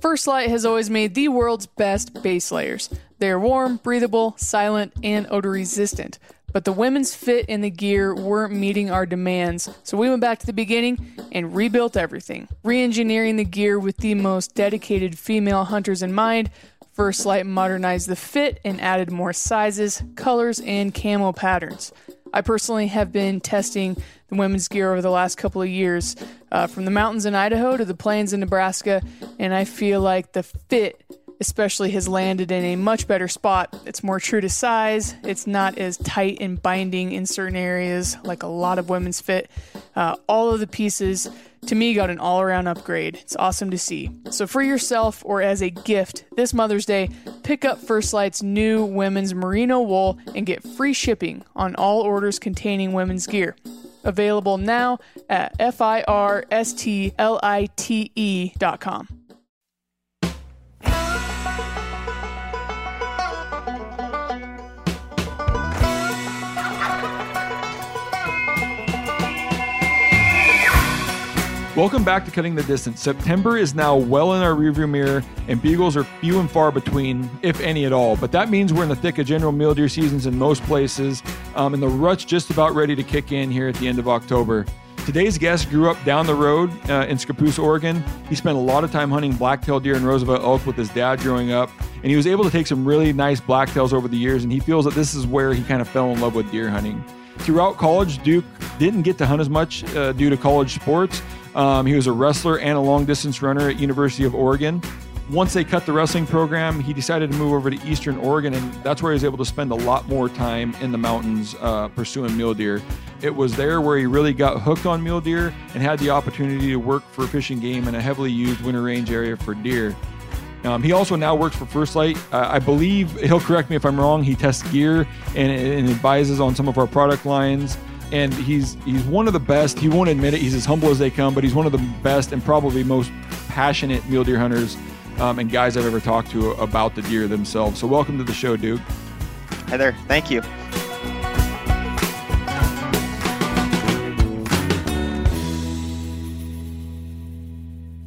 First Lite has always made the world's best base layers. They are warm, breathable, silent, and odor resistant. But the women's fit and the gear weren't meeting our demands, so we went back to the beginning and rebuilt everything. Re engineering the gear with the most dedicated female hunters in mind, First Lite modernized the fit and added more sizes, colors, and camo patterns. I personally have been testing the women's gear over the last couple of years, uh, from the mountains in Idaho to the plains in Nebraska, and I feel like the fit especially has landed in a much better spot. It's more true to size. It's not as tight and binding in certain areas like a lot of women's fit. Uh, all of the pieces to me got an all around upgrade. It's awesome to see. So, for yourself or as a gift this Mother's Day, pick up First Lite's new women's merino wool and get free shipping on all orders containing women's gear. Available now at F-I-R-S-T-L-I-T-E.com. Welcome back to Cutting the Distance. September is now well in our rearview mirror, and bugles are few and far between, if any at all. But that means we're in the thick of general mule deer seasons in most places, um, and the rut's just about ready to kick in here at the end of October. Today's guest grew up down the road uh, in Scappoose, Oregon. He spent a lot of time hunting blacktail deer and Roosevelt elk with his dad growing up, and he was able to take some really nice blacktails over the years, and he feels that this is where he kind of fell in love with deer hunting. Throughout college, Duke didn't get to hunt as much uh, due to college sports, um, he was a wrestler and a long distance runner at University of Oregon. Once they cut the wrestling program, he decided to move over to Eastern Oregon, and that's where he was able to spend a lot more time in the mountains uh, pursuing mule deer. It was there where he really got hooked on mule deer and had the opportunity to work for Fish and Game in a heavily used winter range area for deer. Um, he also now works for First Lite. Uh, I believe he'll correct me if I'm wrong. He tests gear and, and advises on some of our product lines and he's he's one of the best. He won't admit it. He's as humble as they come, but he's one of the best and probably most passionate mule deer hunters um, and guys I've ever talked to about the deer themselves. So welcome to the show, Duke. Hi there. Thank you.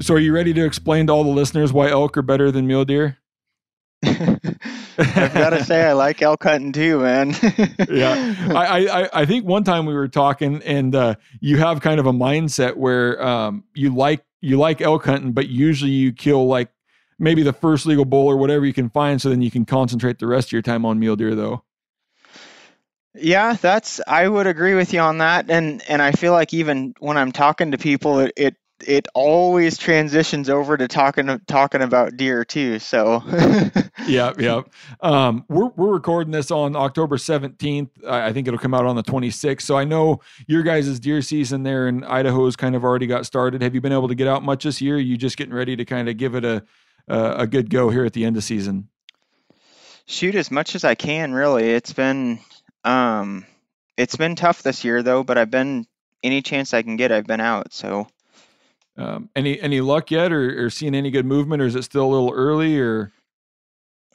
So are you ready to explain to all the listeners why elk are better than mule deer? I've got to say, I like elk hunting too, man. yeah, I, I I think one time we were talking, and uh, you have kind of a mindset where um, you like you like elk hunting, but usually you kill like maybe the first legal bull or whatever you can find, so then you can concentrate the rest of your time on mule deer, though. Yeah, that's I would agree with you on that, and and I feel like even when I'm talking to people, it, it it always transitions over to talking talking about deer too. So yeah, yeah. Um, we're we're recording this on October seventeenth. I think it'll come out on the twenty sixth. So I know your guys' deer season there in Idaho has kind of already got started. Have you been able to get out much this year? Are you just getting ready to kind of give it a a, a good go here at the end of season? Shoot as much as I can. Really, it's been um, it's been tough this year though. But I've been any chance I can get, I've been out. So um, any any luck yet, or, or seeing any good movement, or is it still a little early? Or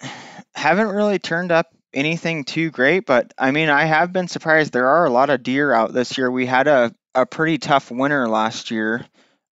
haven't really turned up anything too great, but I mean, I have been surprised. There are a lot of deer out this year. We had a a pretty tough winter last year.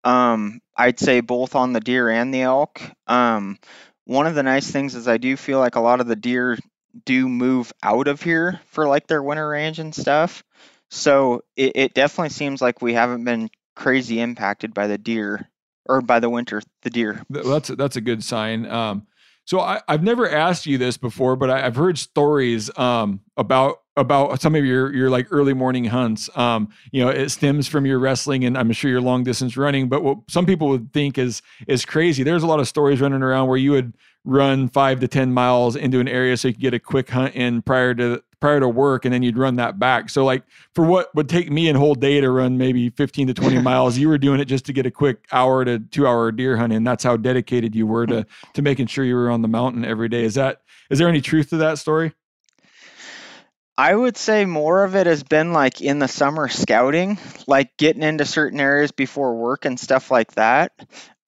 Um, I'd say both on the deer and the elk. Um, one of the nice things is I do feel like a lot of the deer do move out of here for like their winter range and stuff. So it, it definitely seems like we haven't been crazy impacted by the deer or by the winter, the deer. That's that's a good sign. Um, so I, have never asked you this before, but I, have heard stories um, about about some of your your like early morning hunts. Um, you know, it stems from your wrestling, and I'm sure your long distance running. But what some people would think is is crazy. There's a lot of stories running around where you would run five to ten miles into an area so you could get a quick hunt in prior to prior to work and then you'd run that back. So like for what would take me a whole day to run maybe 15 to 20 miles, you were doing it just to get a quick hour to 2 hour deer hunt and that's how dedicated you were to to making sure you were on the mountain every day. Is that is there any truth to that story? I would say more of it has been like in the summer scouting, like getting into certain areas before work and stuff like that.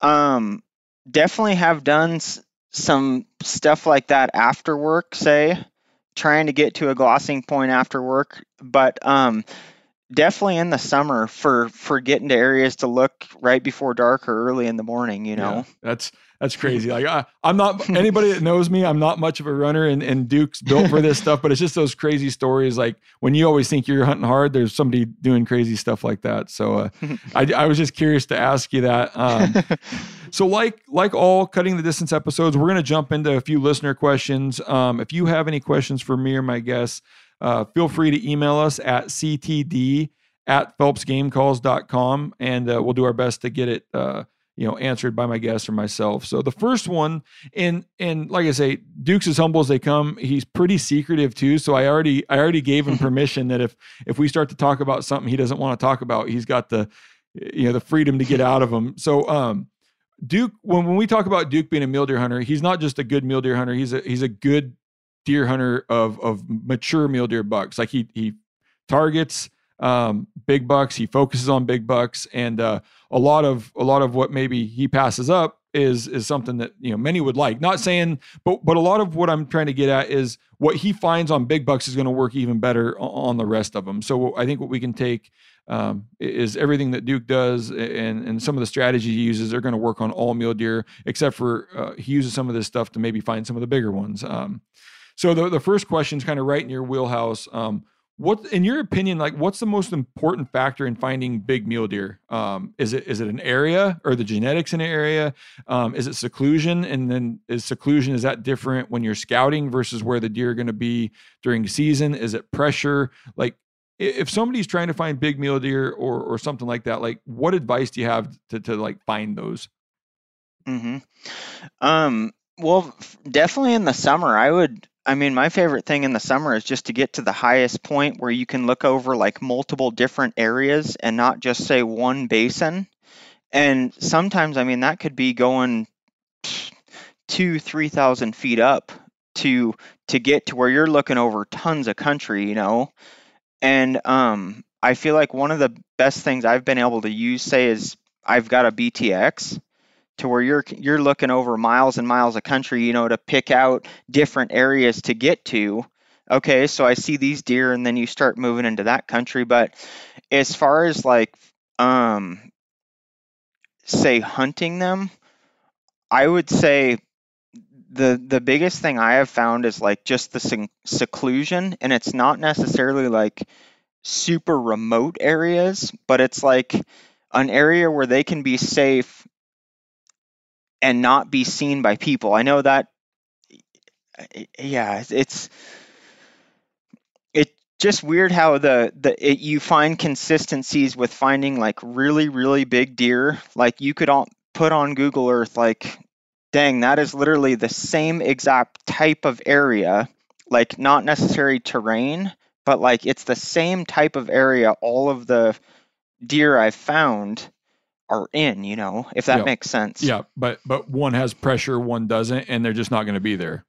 Um, definitely have done s- some stuff like that after work, say, trying to get to a glassing point after work. But um, definitely in the summer for for getting to areas to look right before dark or early in the morning. You know, Yeah, that's that's crazy. Like I, I'm not anybody that knows me. I'm not much of a runner, and, and Duke's built for this stuff. But it's just those crazy stories. Like when you always think you're hunting hard, there's somebody doing crazy stuff like that. So uh, I, I was just curious to ask you that. Um, so like like all cutting the distance episodes, we're gonna jump into a few listener questions. Um, if you have any questions for me or my guests, uh, feel free to email us at ctd at phelpsgamecalls.com and uh, we'll do our best to get it uh, you know answered by my guests or myself. So the first one and and like i say duke's as humble as they come. He's pretty secretive too so i already i already gave him permission that if if we start to talk about something he doesn't want to talk about he's got the you know the freedom to get out of him so um duke when, when we talk about duke being a mule deer hunter he's not just a good mule deer hunter he's a he's a good deer hunter of of mature mule deer bucks like he he targets um, big bucks. He focuses on big bucks, and uh, a lot of a lot of what maybe he passes up is is something that you know many would like. Not saying, but but a lot of what I'm trying to get at is what he finds on big bucks is going to work even better on the rest of them. So I think what we can take um, is everything that Duke does and and some of the strategies he uses they're going to work on all mule deer, except for uh, he uses some of this stuff to maybe find some of the bigger ones. Um, so the the first question is kind of right in your wheelhouse. Um, what, in your opinion, like what's the most important factor in finding big mule deer? Um, is it is it an area or the genetics in an area? Um, is it seclusion? And then is seclusion is that different when you're scouting versus where the deer are going to be during season? Is it pressure? Like if somebody's trying to find big mule deer or or something like that, like what advice do you have to to like find those? hmm Um, well, definitely in the summer, I would. I mean, my favorite thing in the summer is just to get to the highest point where you can look over like multiple different areas and not just say one basin. And sometimes, I mean, that could be going two, three thousand feet up to to get to where you're looking over tons of country, you know. And um, I feel like one of the best things I've been able to use, say, is I've got a BTX to where you're you're looking over miles and miles of country, you know, to pick out different areas to get to. Okay, so I see these deer and then you start moving into that country, but as far as like um say hunting them, I would say the the biggest thing I have found is like just the sec- seclusion and it's not necessarily like super remote areas, but it's like an area where they can be safe and not be seen by people. I know that yeah, it's it's it's just weird how the the it, you find consistencies with finding like really really big deer. Like you could all put on Google Earth like dang, that is literally the same exact type of area, like not necessary terrain, but like it's the same type of area all of the deer I've found are in, you know, if that Yeah. makes sense. Yeah, but but one has pressure, one doesn't, and they're just not going to be there.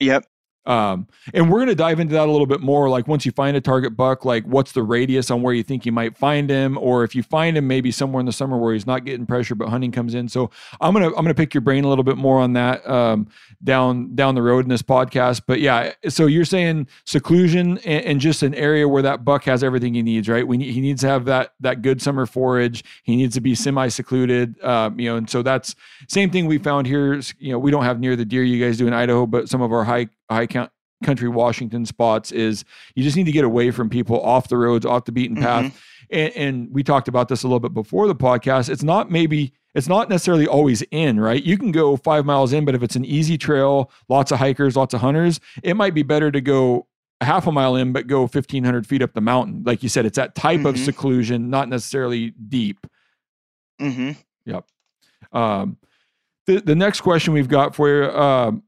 Yep. Um, and we're going to dive into that a little bit more. Like once you find a target buck, like what's the radius on where you think you might find him, or if you find him maybe somewhere in the summer where he's not getting pressure, but hunting comes in. So I'm gonna I'm gonna pick your brain a little bit more on that um, down down the road in this podcast. But yeah, so you're saying seclusion and, and just an area where that buck has everything he needs, right? We need, he needs to have that that good summer forage. He needs to be semi secluded, um, you know. And so that's same thing we found here. You know, we don't have near the deer you guys do in Idaho, but some of our high high count country Washington spots is you just need to get away from people off the roads, off the beaten path. And, and we talked about this a little bit before the podcast. It's not maybe it's not necessarily always in, right? You can go five miles in, but if it's an easy trail, lots of hikers, lots of hunters, it might be better to go a half a mile in, but go 1500 feet up the mountain. Like you said, it's that type of Mhm. seclusion, not necessarily deep. Mm-hmm. Yep. Um, the the next question we've got for you: um,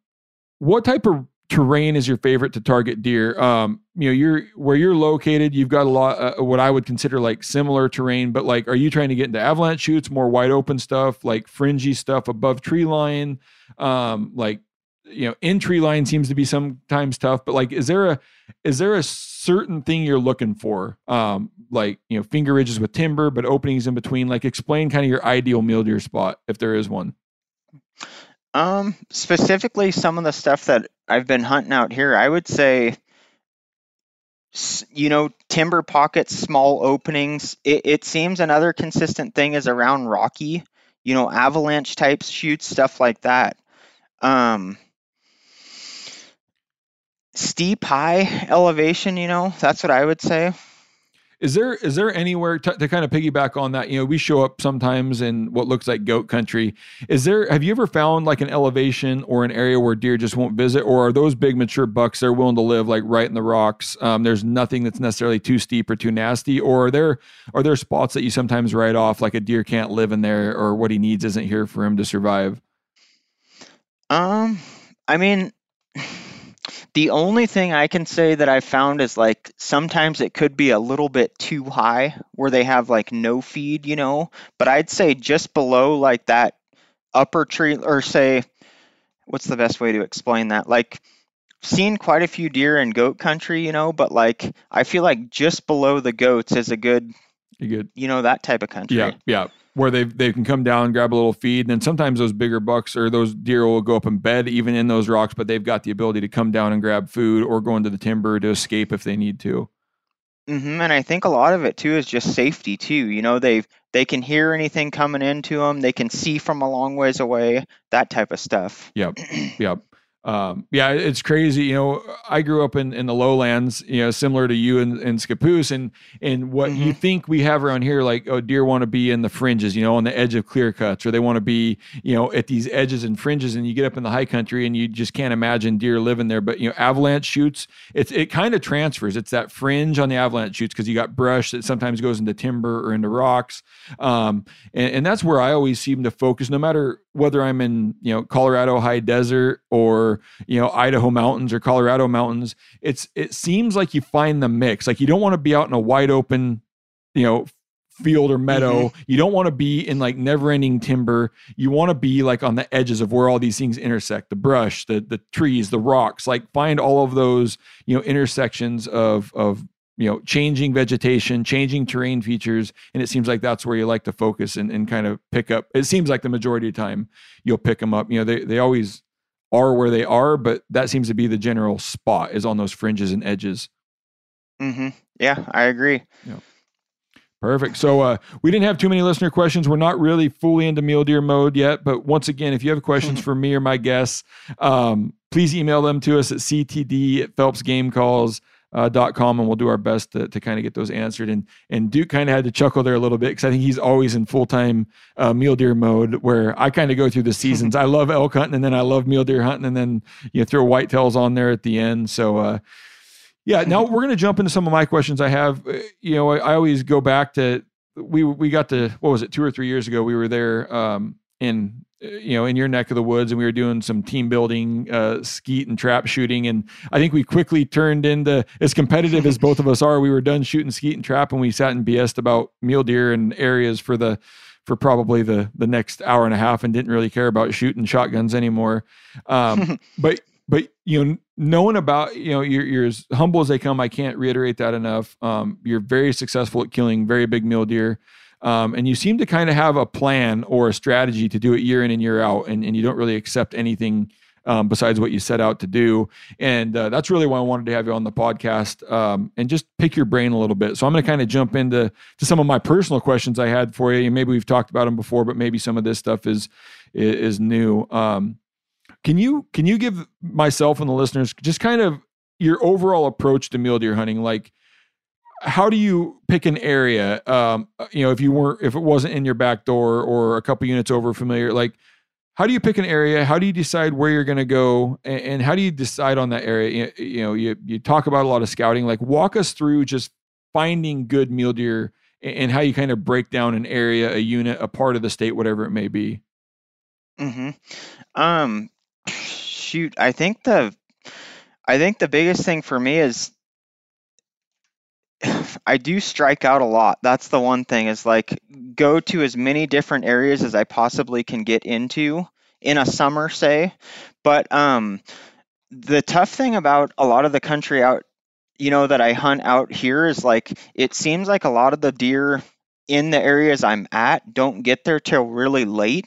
What type of terrain is your favorite to target deer. Um, you know, you're where you're located. You've got a lot uh, what I would consider like similar terrain, but like, are you trying to get into avalanche chutes more wide open stuff, like fringy stuff above tree line? Um, like, you know, in line seems to be sometimes tough, but like, is there a is there a certain thing you're looking for? Um, like you know, finger ridges with timber, but openings in between. Like, explain kind of your ideal mule deer spot if there is one. Um, specifically, some of the stuff that I've been hunting out here, I would say, you know, timber pockets, small openings. It, it seems another consistent thing is around rocky, you know, avalanche types, chutes, stuff like that. Um, steep, high elevation, you know, that's what I would say. Is there is there anywhere to, to, kind of piggyback on that? You know, we show up sometimes in what looks like goat country. Is there have you ever found like an elevation or an area where deer just won't visit, or are those big mature bucks they're willing to live like right in the rocks? Um, there's nothing that's necessarily too steep or too nasty, or are there are there spots that you sometimes write off like a deer can't live in there, or what he needs isn't here for him to survive? Um, I mean. The only thing I can say that I found is like sometimes it could be a little bit too high where they have like no feed, you know, but I'd say just below like that upper tree or say what's the best way to explain that? Like seen quite a few deer in goat country, you know, but like I feel like just below the goats is a good you good. You know that type of country. Yeah, yeah where they they can come down, grab a little feed, and then sometimes those bigger bucks or those deer will go up in bed even in those rocks, but they've got the ability to come down and grab food or go into the timber to escape if they need to. Mm-hmm. And I think a lot of it too is just safety too. You know, they they can hear anything coming into them, they can see from a long ways away, that type of stuff. Yep, yep um, yeah, it's crazy. You know, I grew up in, in the lowlands, you know, similar to you in, in Scappoose and, and what mm-hmm. you think we have around here, like, oh, deer want to be in the fringes, you know, on the edge of clear cuts, or they want to be, you know, at these edges and fringes. And you get up in the high country and you just can't imagine deer living there. But, you know, avalanche chutes, it's, it kind of transfers. It's that fringe on the avalanche chutes because you got brush that sometimes goes into timber or into rocks. Um, and, and that's where I always seem to focus, no matter whether I'm in, you know, Colorado high desert or, you know, Idaho mountains or Colorado mountains, it's it seems like you find the mix. Like you don't want to be out in a wide open, you know, field or meadow. Mm-hmm. You don't want to be in like never-ending timber. You want to be like on the edges of where all these things intersect, the brush, the the trees, the rocks. Like find all of those, you know, intersections of of you know changing vegetation changing terrain features and it seems like that's where you like to focus and, and kind of pick up it seems like the majority of time you'll pick them up you know they, they always are where they are but that seems to be the general spot is on those fringes and edges mm-hmm. yeah i agree yeah. Perfect. So uh, we didn't have too many listener questions. We're not really fully into mule deer mode yet, but once again, if you have questions for me or my guests, um, please email them to us at ctd at Phelps Game Calls uh, dot com and we'll do our best to, to kind of get those answered. And and Duke kind of had to chuckle there a little bit because I think he's always in full time uh, mule deer mode where I kind of go through the seasons. I love elk hunting and then I love mule deer hunting and then you know, throw whitetails on there at the end. So uh, yeah now we're gonna jump into some of my questions I have. Uh, you know I, I always go back to we we got to what was it two or three years ago we were there um, in you know in your neck of the woods and we were doing some team building uh, skeet and trap shooting and i think we quickly turned into as competitive as both of us are we were done shooting skeet and trap and we sat and bs'd about mule deer and areas for the for probably the the next hour and a half and didn't really care about shooting shotguns anymore. Um, but but you know knowing about you know you're, you're as humble as they come i can't reiterate that enough. Um, you're very successful at killing very big mule deer um, and you seem to kind of have a plan or a strategy to do it year in and year out, and, and you don't really accept anything um, besides what you set out to do. And uh, that's really why I wanted to have you on the podcast um, and just pick your brain a little bit. So I'm going to kind of jump into to some of my personal questions I had for you. And maybe we've talked about them before, but maybe some of this stuff is is, is new. Um, can you can you give myself and the listeners just kind of your overall approach to mule deer hunting? Like, how do you pick an area? Um, you know, if you weren't, if it wasn't in your back door or a couple units over familiar, like how do you pick an area? How do you decide where you're going to go, and, and, how do you decide on that area? You, you, know, you you talk about a lot of scouting. Like, walk us through just finding good mule deer and, and how you kind of break down an area, a unit, a part of the state, whatever it may be. Hmm. Um. Shoot, I think the I think the biggest thing for me is I do strike out a lot. That's the one thing is like go to as many different areas as I possibly can get into in a summer, say. But um, the tough thing about a lot of the country out, you know, that I hunt out here is like it seems like a lot of the deer in the areas I'm at don't get there till really late.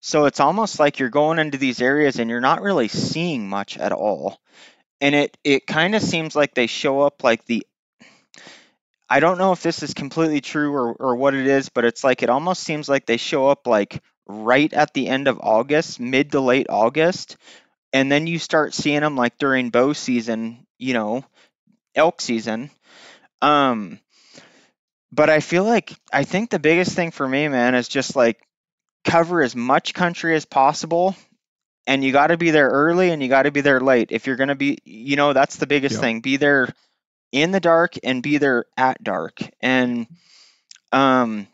So it's almost like you're going into these areas and you're not really seeing much at all. And it it kind of seems like they show up like the I don't know if this is completely true or, or what it is, but it's like it almost seems like they show up like right at the end of August, mid to late August, and then you start seeing them like during bow season, you know, elk season. Um, but I feel like I think the biggest thing for me, man, is just like cover as much country as possible. And you got to be there early and you got to be there late. If you're going to be, you know, that's the biggest Yep. thing. Be there in the dark and be there at dark. And, um,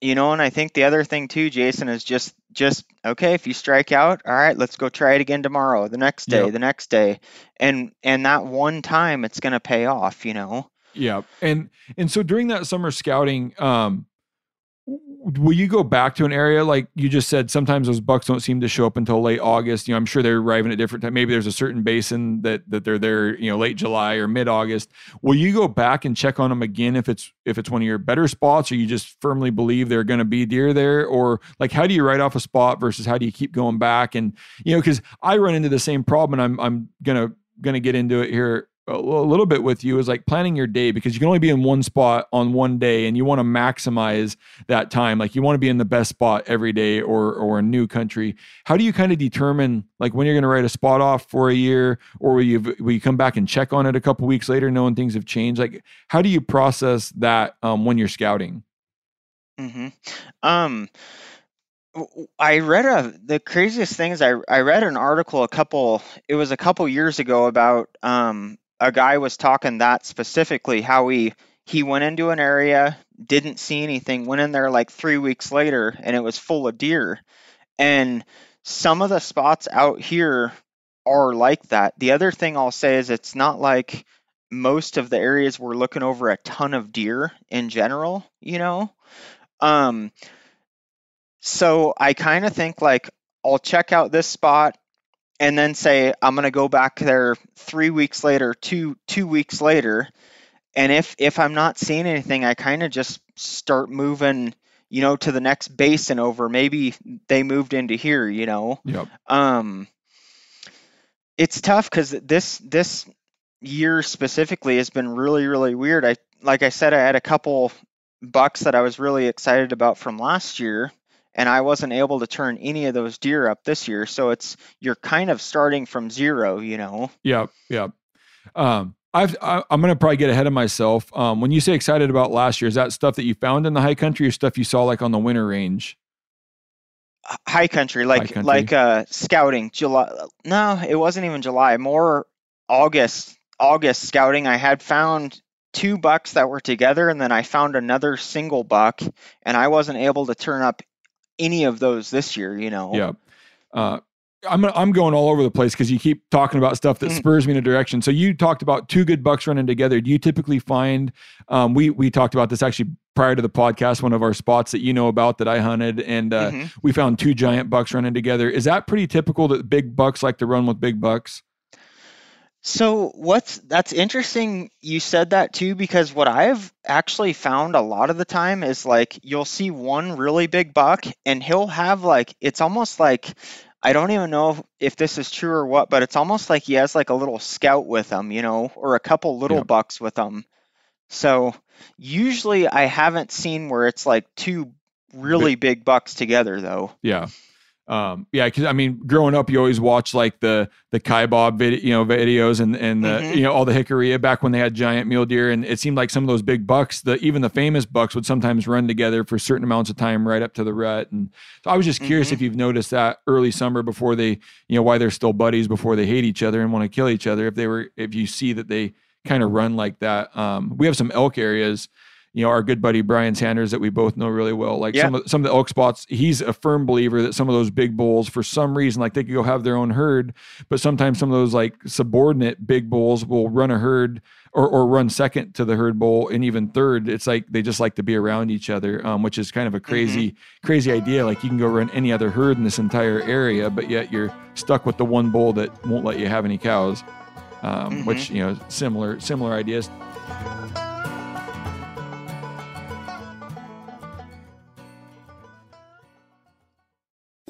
you know, and I think the other thing too, Jason, is just just okay. If you strike out, all right, let's go try it again tomorrow, the next day, Yep. the next day, and and that one time, it's gonna pay off. You know. Yeah, and and so during that summer scouting, um, will you go back to an area like you just said? Sometimes those bucks don't seem to show up until late August. You know, I'm sure they're arriving at different time. Maybe there's a certain basin that that they're there. You know, late July or mid August. Will you go back and check on them again if it's if it's one of your better spots, or you just firmly believe they're going to be deer there, or like how do you write off a spot versus how do you keep going back? And you know, because I run into the same problem, and I'm I'm gonna gonna get into it here a little bit with you is like planning your day because you can only be in one spot on one day and you want to maximize that time. Like you want to be in the best spot every day or or a new country. How do you kind of determine like when you're going to write a spot off for a year or will you will you come back and check on it a couple weeks later knowing things have changed? Like how do you process that um, when you're scouting? Hmm Um, I read a the craziest thing is I I read an article a couple it was a couple years ago about um a guy was talking that specifically how he he went into an area didn't see anything went in there like three weeks later and it was full of deer. And some of the spots out here are like that. The other thing I'll say is it's not like most of the areas we're looking over a ton of deer in general you know? Um so I kind of think like I'll check out this spot and then say I'm gonna go back there three weeks later, two two weeks later, and if if I'm not seeing anything, I kind of just start moving, you know, to the next basin over. Maybe they moved into here, you know. yep Um, it's tough because this this year specifically has been really really weird. I like I said, I had a couple bucks that I was really excited about from last year, and I wasn't able to turn any of those deer up this year. So it's you're kind of starting from zero, you know. Yep, yep. Um, I've, I, I'm going to probably get ahead of myself. Um, when you say excited about last year, is that stuff that you found in the high country or stuff you saw like on the winter range? High country, like country. like uh scouting. July? No, it wasn't even July. More August. August scouting. I had found two bucks that were together, and then I found another single buck, and I wasn't able to turn up any of those this year. You know. Yeah. Uh, I'm I'm going all over the place because you keep talking about stuff that Mhm. spurs me in a direction. So you talked about two good bucks running together. Do you typically find? Um, we we talked about this actually prior to the podcast. One of our spots that you know about that I hunted, and uh, Mhm. we found two giant bucks running together. Is that pretty typical that big bucks like to run with big bucks? So what's that's interesting you said that too because what I've actually found a lot of the time is like you'll see one really big buck and he'll have like it's almost like I don't even know if, if this is true or what, but it's almost like he has like a little scout with him, you know, or a couple little Yep. bucks with him. So usually I haven't seen where it's like two really big bucks together though. Yeah. Um, yeah, because I mean, growing up, you always watch like the the Kaibab video, you know, videos and and the Mhm. you know all the hickory back when they had giant mule deer, and it seemed like some of those big bucks, the even the famous bucks, would sometimes run together for certain amounts of time right up to the rut. And so I was just curious Mhm. if you've noticed that early summer before they, you know, why they're still buddies before they hate each other and want to kill each other. If they were, if you see that they kind of run like that. Um, we have some elk areas you know, our good buddy Brian Sanders that we both know really well. Like Yeah. some of some of the elk spots, he's a firm believer that some of those big bulls, for some reason, like they could go have their own herd, but sometimes some of those like subordinate big bulls will run a herd or, or run second to the herd bull and even third. It's like they just like to be around each other, um, which is kind of a crazy, crazy idea. Like you can go run any other herd in this entire area, but yet you're stuck with the one bull that won't let you have any cows. Um, Which you know, similar similar ideas.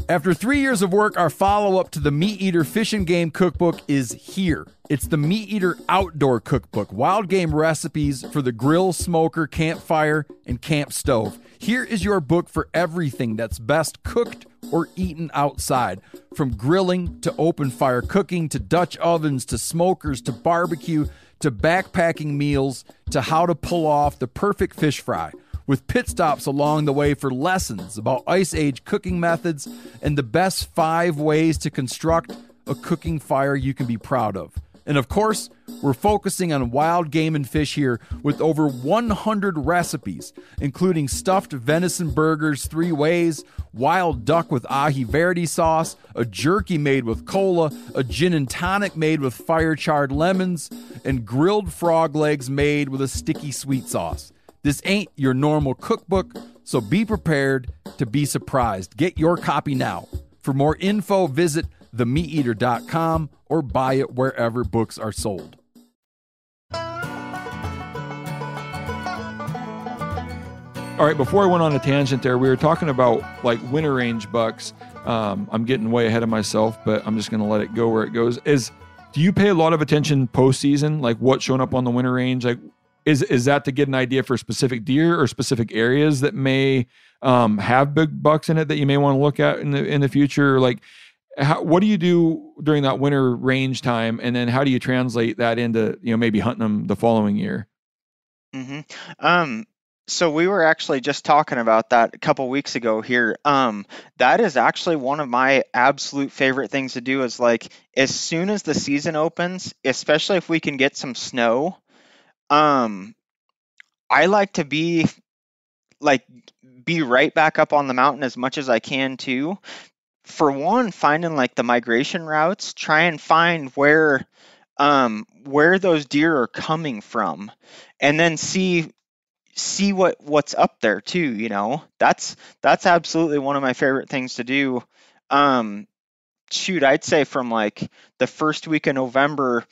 After three years of work, our follow up to the MeatEater Fish and Game Cookbook is here. It's the MeatEater Outdoor Cookbook wild game recipes for the grill, smoker, campfire, and camp stove. Here is your book for everything that's best cooked or eaten outside. From grilling to open fire cooking to Dutch ovens to smokers to barbecue to backpacking meals to how to pull off the perfect fish fry with pit stops along the way for lessons about ice age cooking methods and the best five ways to construct a cooking fire you can be proud of. And of course, we're focusing on wild game and fish here with over 100 recipes, including stuffed venison burgers three ways, wild duck with aji verde sauce, a jerky made with cola, a gin and tonic made with fire charred lemons, and grilled frog legs made with a sticky sweet sauce. This ain't your normal cookbook, so be prepared to be surprised. Get your copy now. For more info, visit themeateater.com or buy it wherever books are sold. All right, before I went on a tangent there, we were talking about like winter range bucks. Um, I'm getting way ahead of myself, but I'm just going to let it go where it goes. Is do you pay a lot of attention postseason, like what's showing up on the winter range? Like, is is that to get an idea for specific deer or specific areas that may um, have big bucks in it that you may want to look at in the in the future? Like, how, what do you do during that winter range time, and then how do you translate that into you know maybe hunting them the following year? hmm Um, so we were actually just talking about that a couple weeks ago here. Um, that is actually one of my absolute favorite things to do is like as soon as the season opens, especially if we can get some snow, um, I like to be like be right back up on the mountain as much as I can too. For one, finding like the migration routes, try and find where um where those deer are coming from and then see see what what's up there too you know that's that's absolutely one of my favorite things to do um shoot i'd say from like the first week of november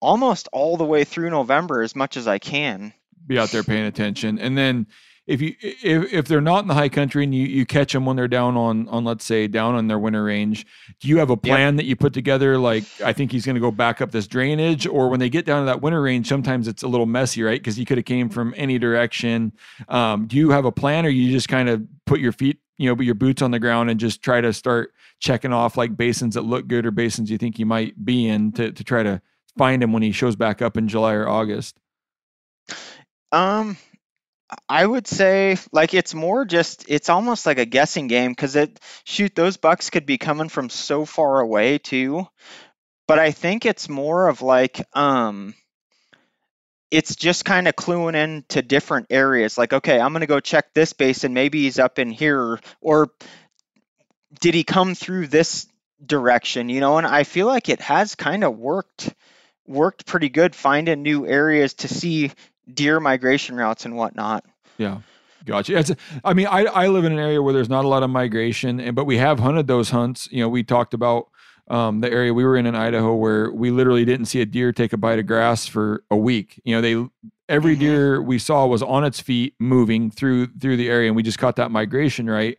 almost all the way through november as much as i can be out there paying attention. And then if you if, if they're not in the high country and you, you catch them when they're down on on let's say down on their winter range, do you have a plan that you put together? Like I think he's going to go back up this drainage, or when they get down to that winter range, sometimes it's a little messy, right? Because you could have came from any direction. Um, do you have a plan, or you just kind of put your feet, you know, put your boots on the ground and just try to start checking off like basins that look good or basins you think you might be in to to try to find him when he shows back up in July or August? Um, I would say like it's more just it's almost like a guessing game because it shoot those bucks could be coming from so far away too. But I think it's more of like um it's just kind of cluing into different areas. Like, okay, I'm gonna go check this basin. Maybe he's up in here, or did he come through this direction? You know, and I feel like it has kind of worked worked pretty good finding new areas to see deer migration routes and whatnot. Yeah. Gotcha. It's, I mean, I, I live in an area where there's not a lot of migration, and but we have hunted those hunts. You know, we talked about um, the area we were in in Idaho where we literally didn't see a deer take a bite of grass for a week. You know, they every Mhm. deer we saw was on its feet moving through through the area and we just caught that migration right?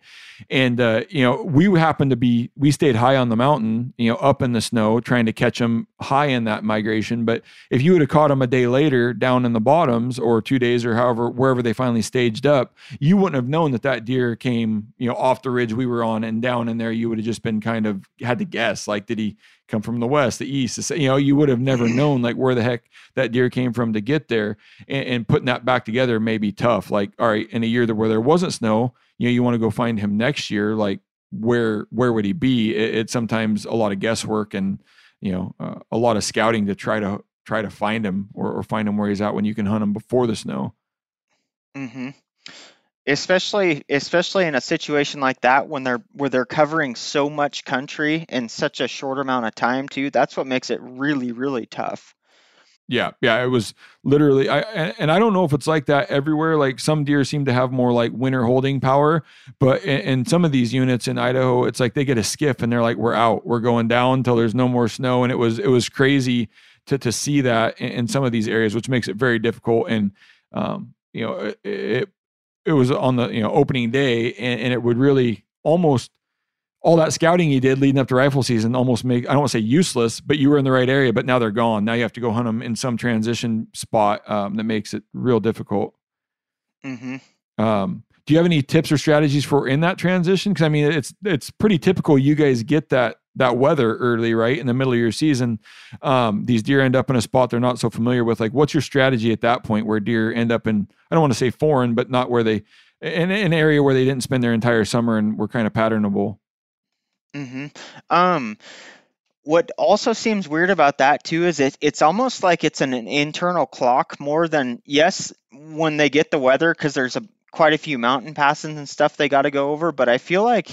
And uh, you know we happened to be we stayed high on the mountain you know up in the snow trying to catch them high in that migration. But if you would have caught them a day later down in the bottoms or two days or however wherever they finally staged up you wouldn't have known that that deer came you know off the ridge we were on and down in there. You would have just been kind of had to guess like did he come from the west the east the, you know you would have never known like where the heck that deer came from to get there and, and putting that back together may be tough. Like all right in a year where there wasn't snow you know you want to go find him next year like where where would he be? It, it's sometimes a lot of guesswork and you know uh, a lot of scouting to try to try to find him or, or find him where he's at when you can hunt him before the snow. Hmm Especially, especially in a situation like that when they're where they're covering so much country in such a short amount of time too. That's what makes it really, really tough. Yeah, yeah, it was literally I and, I don't know if it's like that everywhere. Like some deer seem to have more like winter holding power, but in, in some of these units in Idaho, it's like they get a skiff and they're like, "We're out, we're going down until there's no more snow." And it was it was crazy to to see that in, in some of these areas, which makes it very difficult. And um, you know, it, it it was on the you know opening day, and, and it would really almost all that scouting you did leading up to rifle season almost make I don't want to say useless, but you were in the right area. But now they're gone. Now you have to go hunt them in some transition spot um, that makes it real difficult. hmm Um, do you have any tips or strategies for in that transition? Because I mean, it's it's pretty typical. You guys get that that weather early, right in the middle of your season. Um, these deer end up in a spot they're not so familiar with. Like, what's your strategy at that point where deer end up in? I don't want to say foreign, but not where they in an area where they didn't spend their entire summer and were kind of patternable. Mm-hmm. Um, what also seems weird about that too is it it's almost like it's an, an internal clock more than yes when they get the weather because there's a quite a few mountain passes and stuff they got to go over, but I feel like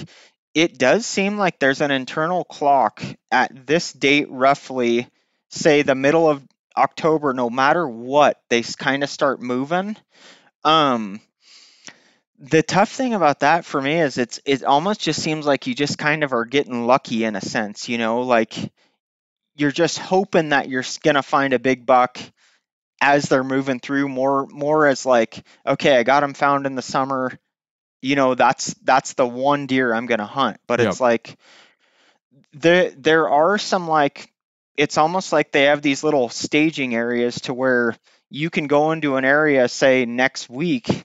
it does seem like there's an internal clock at this date roughly, say the middle of October, no matter what, they kind of start moving. Um, the tough thing about that for me is it's it almost just seems like you just kind of are getting lucky in a sense, you know, like you're just hoping that you're gonna find a big buck as they're moving through more more as like okay, I got him found in the summer, you know, that's that's the one deer I'm gonna hunt. But Yep. it's like there there are some like it's almost like they have these little staging areas to where you can go into an area say next week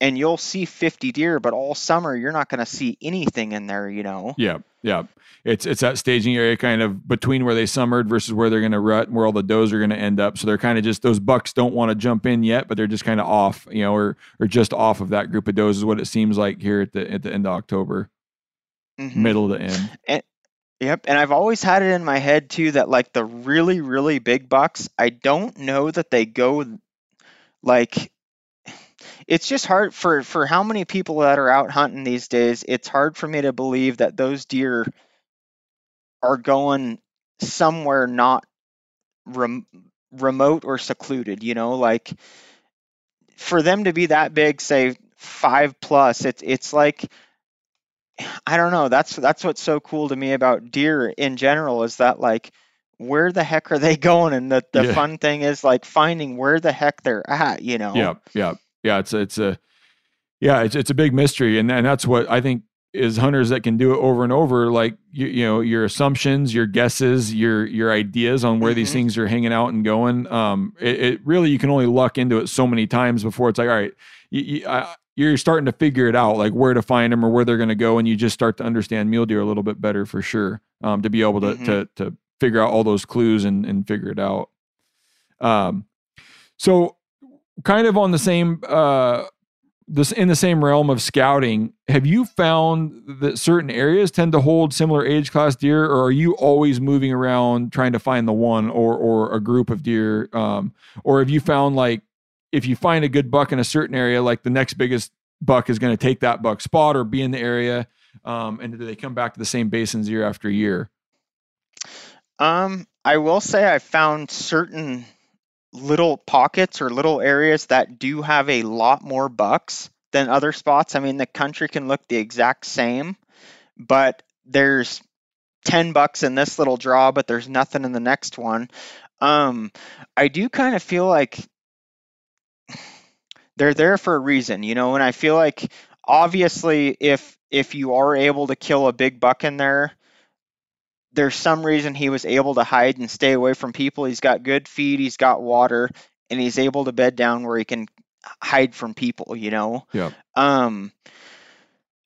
and you'll see 50 deer but all summer you're not going to see anything in there you know Yeah, yeah. It's it's that staging area kind of between where they summered versus where they're going to rut and where all the does are going to end up. So they're kind of just those bucks don't want to jump in yet, but they're just kind of off, you know, or or just off of that group of does is what it seems like here at the at the end of October, Mhm. middle to end. And, Yep, and I've always had it in my head too that like the really really big bucks, I don't know that they go like it's just hard for for how many people that are out hunting these days. It's hard for me to believe that those deer are going somewhere not rem- remote or secluded, you know, like for them to be that big, say 5 plus, it's it's like I don't know. That's that's what's so cool to me about deer in general is that like where the heck are they going? And the, the Yeah. fun thing is like finding where the heck they're at, you know? Yeah, yeah, yeah. It's a, it's a yeah, it's it's a big mystery, and and that's what I think is hunters that can do it over and over. Like you, you know, your assumptions, your guesses, your your ideas on where these Mhm. things are hanging out and going. Um, it, it really you can only luck into it so many times before it's like, all right, you, you, I, you're starting to figure it out, like where to find them or where they're going to go, and you just start to understand mule deer a little bit better for sure. Um, to be able to Mhm. to to figure out all those clues and and figure it out. Um, so kind of on the same uh this in the same realm of scouting have you found that certain areas tend to hold similar age class deer or are you always moving around trying to find the one or or a group of deer? Um or have you found like if you find a good buck in a certain area like the next biggest buck is going to take that buck spot or be in the area um and do they come back to the same basins year after year? Um, I will say I found certain little pockets or little areas that do have a lot more bucks than other spots. I mean, the country can look the exact same, but there's 10 bucks in this little draw, but there's nothing in the next one. Um, I do kind of feel like they're there for a reason, you know, and I feel like obviously if if you are able to kill a big buck in there, there's some reason he was able to hide and stay away from people. He's got good feed, he's got water, and he's able to bed down where he can hide from people, you know. Yeah. Um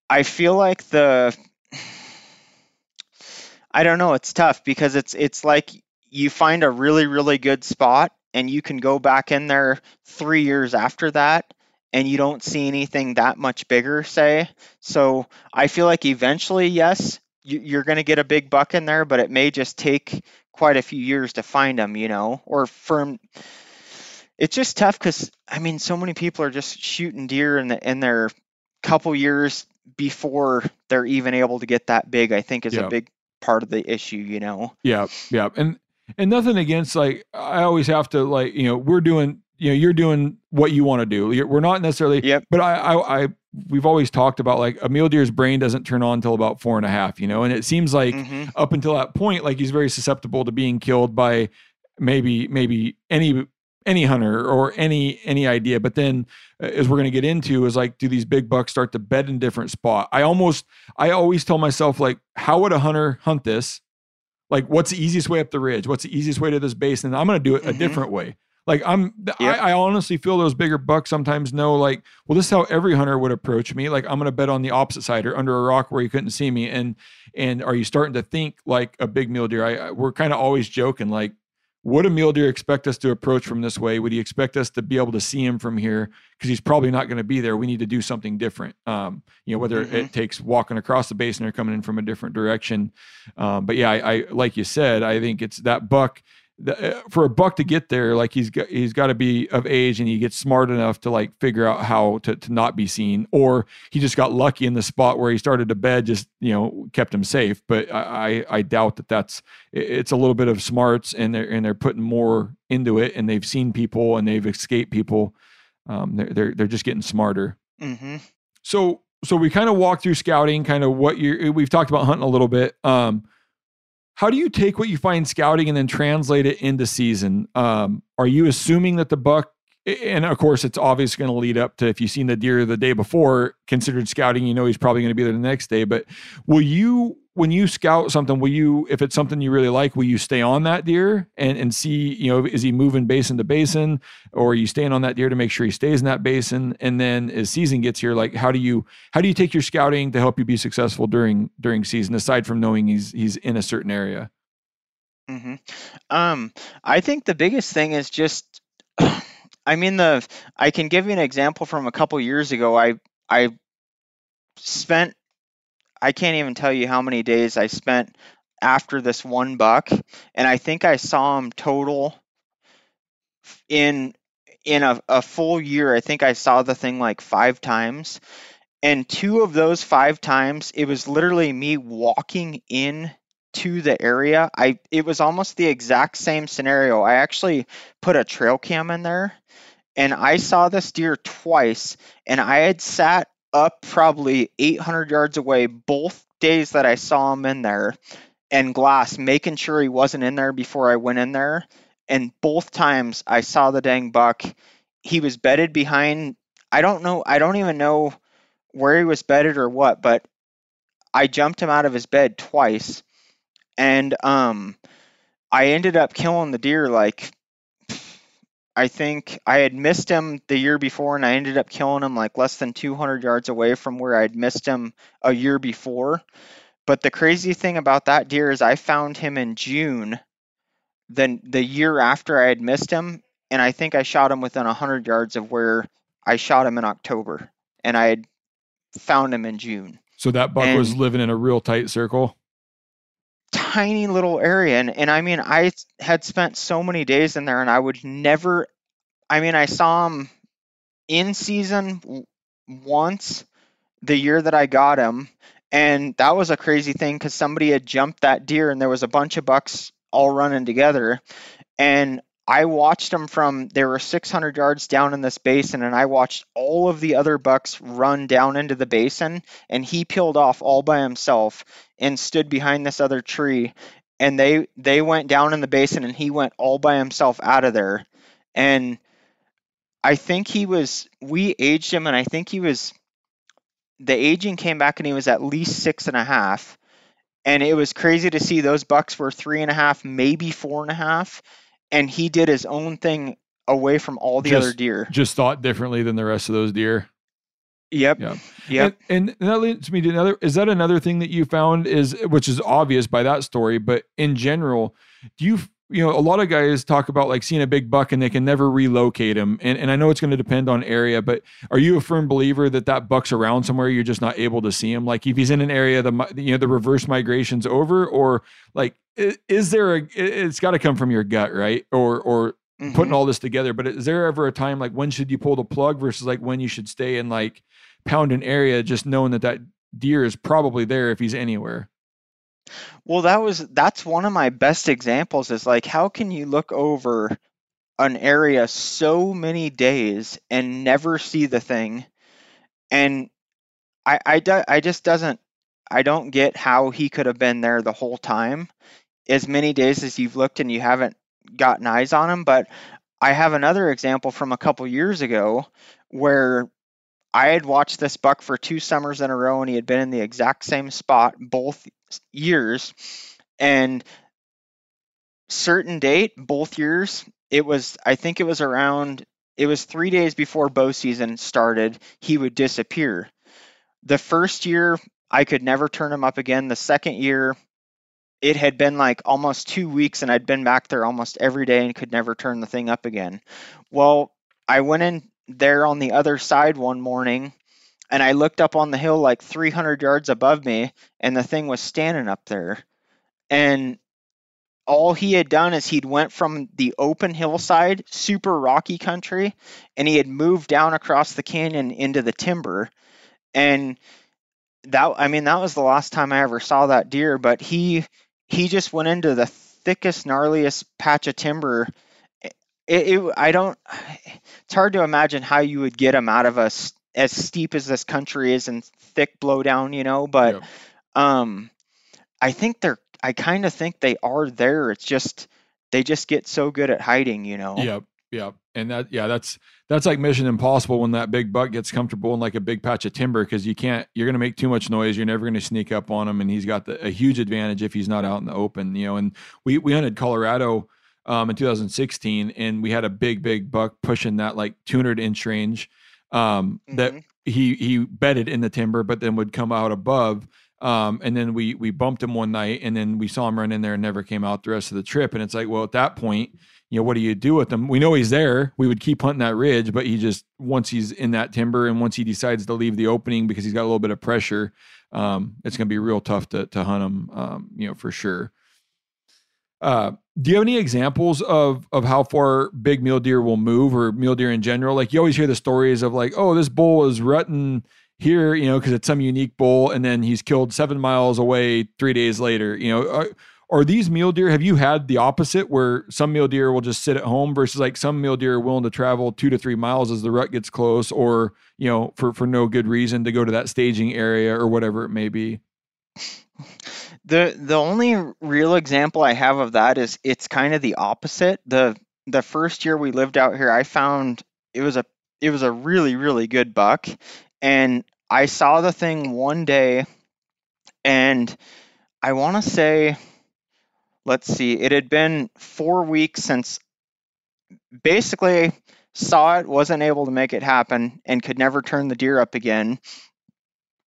I feel like the I don't know, it's tough because it's it's like you find a really really good spot and you can go back in there 3 years after that and you don't see anything that much bigger say. So I feel like eventually yes, you, you're going to get a big buck in there, but it may just take quite a few years to find them, you know, or for 'em- it's just tough because I mean, so many people are just shooting deer in the in their couple years before they're even able to get that big. I think is Yeah. a big part of the issue. You know. Yeah, yeah, and and nothing against like I always have to like you know we're doing you know you're doing what you want to do. You're, we're not necessarily. Yep. But I, I I we've always talked about like a mule deer's brain doesn't turn on until about four and a half. You know, and it seems like hmm up until that point, like he's very susceptible to being killed by maybe maybe any any hunter or any any idea. But then, uh, as we're going to get into, is like, do these big bucks start to bed in different spot? I almost I always tell myself like, how would a hunter hunt this? Like, what's the easiest way up the ridge? What's the easiest way to this basin? And I'm going to do it a Mhm. different way. Like I'm, Yep. I, I honestly feel those bigger bucks sometimes know like, well, this is how every hunter would approach me. Like I'm going to bet on the opposite side or under a rock where you couldn't see me. And and are you starting to think like a big mule deer? I, I we're kind of always joking like, would a mule deer expect us to approach from this way? Would he expect us to be able to see him from here? Because he's probably not going to be there. We need to do something different. Um, you know, whether Mhm. it takes walking across the basin or coming in from a different direction. Um, but yeah, I, I like you said, I think it's that buck. The, uh, for a buck to get there, like he's got he's got to be of age and he gets smart enough to like figure out how to to not be seen, or he just got lucky in the spot where he started to bed, just you know kept him safe. But I I, I doubt that that's it's a little bit of smarts and they're and they're putting more into it and they've seen people and they've escaped people. Um, they're they're they're just getting smarter. hmm So so we kind of walked through scouting, kind of what you we've talked about hunting a little bit. Um, how do you take what you find scouting and then translate it into season? Um, are you assuming that the buck and of course it's obviously going to lead up to if you've seen the deer the day before considered scouting you know he's probably going to be there the next day but will you when you scout something will you if it's something you really like will you stay on that deer and and see you know is he moving basin to basin or are you staying on that deer to make sure he stays in that basin? And then as season gets here like how do you how do you take your scouting to help you be successful during during season aside from knowing he's he's in a certain area? Hmm Um, I think the biggest thing is just, I mean, the I can give you an example from a couple years ago. I I spent, I can't even tell you how many days I spent after this one buck, and I think I saw him total in in a, a full year. I think I saw the thing like five times. And two of those five times, it was literally me walking in to the area. I it was almost the exact same scenario. I actually put a trail cam in there and I saw this deer twice and I had sat up probably 800 yards away both days that I saw him in there and glass making sure he wasn't in there before I went in there and both times I saw the dang buck he was bedded behind I don't know I don't even know where he was bedded or what but I jumped him out of his bed twice and um I ended up killing the deer like I think I had missed him the year before and I ended up killing him like less than 200 yards away from where I'd missed him a year before. But the crazy thing about that deer is I found him in June then the year after I had missed him and I think I shot him within 100 yards of where I shot him in October and I had found him in June. so that buck was living in a real tight circle tiny little area and, and i mean I had spent so many days in there and i would never i mean i saw him in season once the year that i got him and that was a crazy thing because somebody had jumped that deer and there was a bunch of bucks all running together and i watched them from they were 600 yards down in this basin and i watched all of the other bucks run down into the basin and he peeled off all by himself and stood behind this other tree. And they they went down in the basin and he went all by himself out of there. And i think he was we aged him and i think he was the aging came back and he was at least six and a half. And it was crazy to see those bucks were three and a half maybe four and a half and he did his own thing away from all the other deer just thought differently than the rest of those deer yep Yeah. yep And, and that leads me to another. Is that another thing that you found is which is obvious by that story, but in general, do you you know a lot of guys talk about like seeing a big buck and they can never relocate him, and and I know it's going to depend on area, but are you a firm believer that that buck's around somewhere you're just not able to see him? Like if he's in an area, the you know the reverse migration's over, or like is there a? it- It's got to come from your gut, right? Or or putting Mhm. all this together. But is there ever a time like when should you pull the plug versus like when you should stay in like pound an area, just knowing that that deer is probably there if he's anywhere? Well, that was that's one of my best examples is like how can you look over an area so many days and never see the thing? And I I, I just doesn't I don't get how he could have been there the whole time as many days as you've looked and you haven't gotten eyes on him, but I have another example from a couple years ago where I had watched this buck for two summers in a row and he had been in the exact same spot both years. And certain date both years it was i think it was around it was three days before bow season started he would disappear. The first year i could never turn him up again. The second year it had been like almost two weeks and i'd been back there almost every day and could never turn the thing up again. Well i went in there on the other side one morning and i looked up on the hill like 300 yards above me and the thing was standing up there. And all he had done is he'd went from the open hillside super rocky country and he had moved down across the canyon into the timber. And that i mean that was the last time i ever saw that deer but he he just went into the thickest gnarliest patch of timber it, it i don't it's hard to imagine how you would get them out of us as steep as this country is and thick blowdown you know but Yep. um i think they're i kind of think they are there it's just they just get so good at hiding you know Yep. Yep. And that, yeah, that's, that's like mission impossible when that big buck gets comfortable in like a big patch of timber because you can't, you're going to make too much noise. You're never going to sneak up on him. And he's got the, a huge advantage if he's not out in the open, you know. And we, we hunted Colorado um, in 2016 and we had a big, big buck pushing that like 200 inch range um, that Mhm. he, he bedded in the timber, but then would come out above. Um, and then we, we bumped him one night and then we saw him run in there and never came out the rest of the trip. And it's like, well, at that point, you know, what do you do with him? We know he's there. We would keep hunting that ridge, but he just once he's in that timber and once he decides to leave the opening because he's got a little bit of pressure, um, it's going to be real tough to to hunt him. Um, you know, for sure. Uh, do you have any examples of of how far big mule deer will move or mule deer in general? Like you always hear the stories of like, oh, this bull is rutting here, you know, because it's some unique bull, and then he's killed seven miles away three days later. You know, are, are these mule deer? Have you had the opposite where some mule deer will just sit at home versus like some mule deer are willing to travel two to three miles as the rut gets close, or you know, for for no good reason to go to that staging area or whatever it may be. The the only real example I have of that is it's kind of the opposite. The the first year we lived out here, I found it was a it was a really really good buck, and I saw the thing one day, and I want to say, let's see, it had been four weeks since basically saw it, wasn't able to make it happen, and could never turn the deer up again.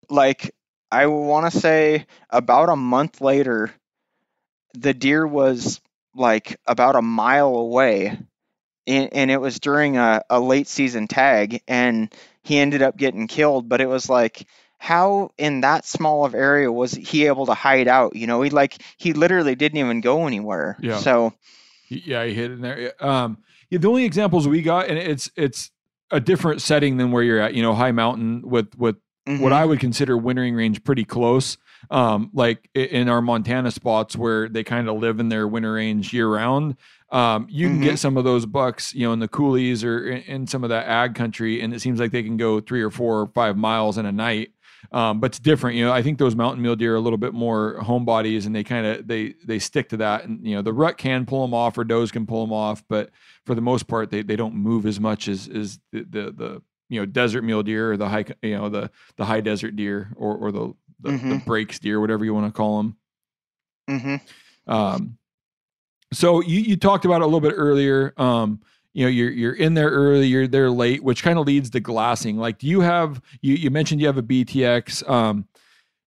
Like I want to say about a month later, the deer was like about a mile away, and, and it was during a, a late season tag, and he ended up getting killed. But it was like, how in that small of area was he able to hide out? You know, he like he literally didn't even go anywhere. Yeah. So Yeah, he hid in there. Um, yeah, the only examples we got, and it's it's a different setting than where you're at. You know, high mountain with with what mhm, I would consider wintering range pretty close. Um, like in our Montana spots where they kind of live in their winter range year round. Um, you can get some of those bucks, you know, in the coulees or in, in some of that ag country, and it seems like they can go three or four or five miles in a night. Um, but it's different, you know. I think those mountain mule deer are a little bit more homebodies, and they kind of they they stick to that. And you know, the rut can pull them off, or does can pull them off, but for the most part, they they don't move as much as as the the, the you know desert mule deer or the high you know the the high desert deer or or the the, the Mhm. breaks deer, whatever you want to call them. mhm. Um, so you you talked about it a little bit earlier. Um, you know, you're you're in there early, you're there late, which kind of leads to glassing. Like, do you have you you mentioned you have a BTX? Um,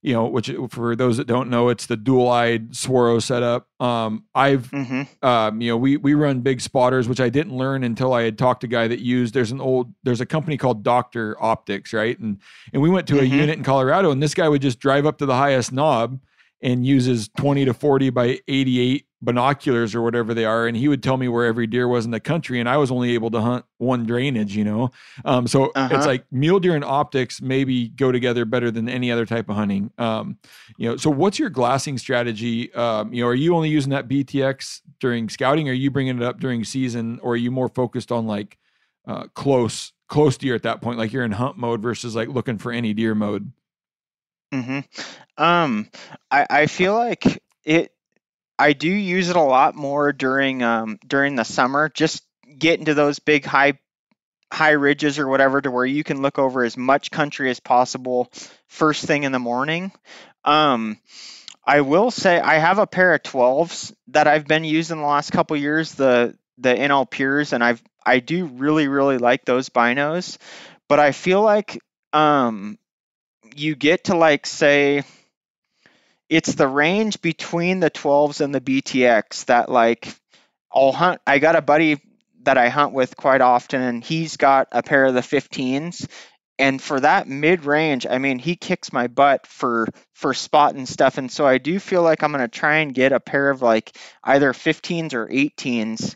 you know, which for those that don't know, it's the dual-eyed Swaro setup. Um, I've hmm um, you know, we we run big spotters, which I didn't learn until I had talked to a guy that used. There's an old, there's a company called Docter Optics, right? And and we went to a Mhm. unit in Colorado, and this guy would just drive up to the highest knob and uses 20 to 40 by 88 binoculars or whatever they are, and he would tell me where every deer was in the country, and I was only able to hunt one drainage, you know. Um, so uh-huh. it's like mule deer and optics maybe go together better than any other type of hunting. Um, you know, so what's your glassing strategy? Um, you know, are you only using that BTX during scouting? Or are you bringing it up during season, or are you more focused on like uh, close close deer at that point, like you're in hunt mode versus like looking for any deer mode? hmm Um, I I feel like it I do use it a lot more during um, during the summer. Just get into those big high high ridges or whatever to where you can look over as much country as possible first thing in the morning. Um, I will say I have a pair of 12s that I've been using the last couple years, the the NL Pures, and I've I do really really like those binos, but I feel like um, you get to like say it's the range between the 12s and the BTX that like I'll hunt. I got a buddy that I hunt with quite often, and he's got a pair of the 15s. And for that mid range, I mean, he kicks my butt for for spot and stuff. And so I do feel like I'm gonna try and get a pair of like either 15s or 18s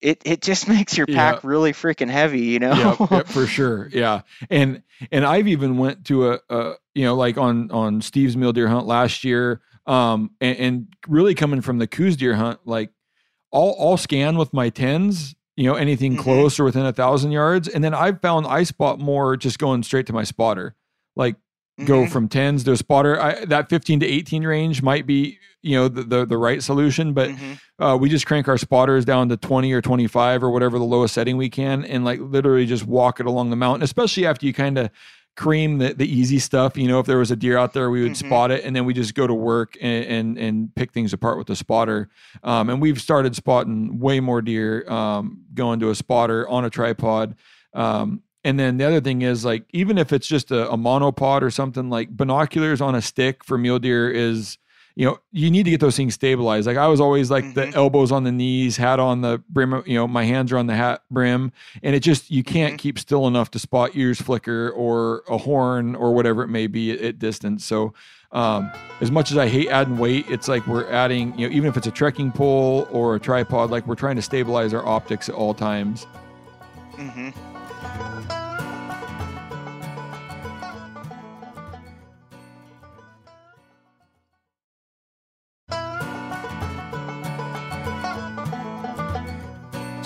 it it just makes your pack yeah. really freaking heavy, you know. yeah, yeah, for sure. Yeah, and and I've even went to a, a you know like on on Steve's mule deer hunt last year, um, and, and really coming from the Coues deer hunt, like I'll I'll scan with my tens, you know, anything mm-hmm. close or within a thousand yards, and then I've found I spot more just going straight to my spotter, like go mm-hmm. from tens to a spotter. I, that 15 to 18 range might be, you know, the the, the right solution, but mm-hmm. uh, we just crank our spotters down to 20 or 25 or whatever the lowest setting we can, and like literally just walk it along the mountain. Especially after you kind of cream the, the easy stuff. You know, if there was a deer out there, we would mm-hmm. spot it, and then we just go to work and, and and, pick things apart with the spotter. Um, and we've started spotting way more deer um, going to a spotter on a tripod. Um, and then the other thing is like even if it's just a, a monopod or something like binoculars on a stick for mule deer is you know you need to get those things stabilized like i was always like mm-hmm. the elbows on the knees hat on the brim you know my hands are on the hat brim and it just you can't mm-hmm. keep still enough to spot ears flicker or a horn or whatever it may be at, at distance so um, as much as i hate adding weight it's like we're adding you know even if it's a trekking pole or a tripod like we're trying to stabilize our optics at all times mm-hmm.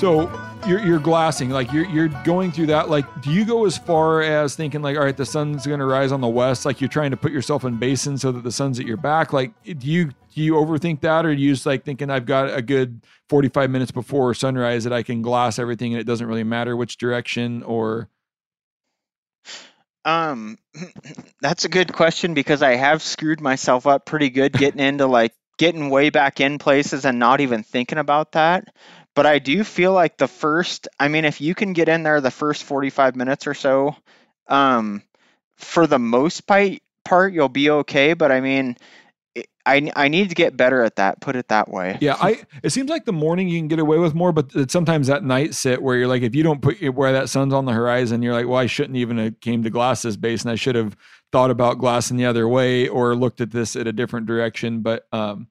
So you're, you're glassing, like you're, you're going through that. Like, do you go as far as thinking like, all right, the sun's going to rise on the west? Like you're trying to put yourself in basin so that the sun's at your back. Like, do you, do you overthink that? Or do you just like thinking I've got a good 45 minutes before sunrise that I can glass everything and it doesn't really matter which direction or? Um, that's a good question because I have screwed myself up pretty good getting into like getting way back in places and not even thinking about that. But I do feel like the first, I mean, if you can get in there the first 45 minutes or so, um, for the most part, part you'll be okay. But I mean, I, I need to get better at that. Put it that way. Yeah, I. It seems like the morning you can get away with more, but sometimes that night sit where you're like, if you don't put where that sun's on the horizon, you're like, well, I shouldn't even have came to glass this base, and I should have thought about glassing the other way or looked at this at a different direction. But um,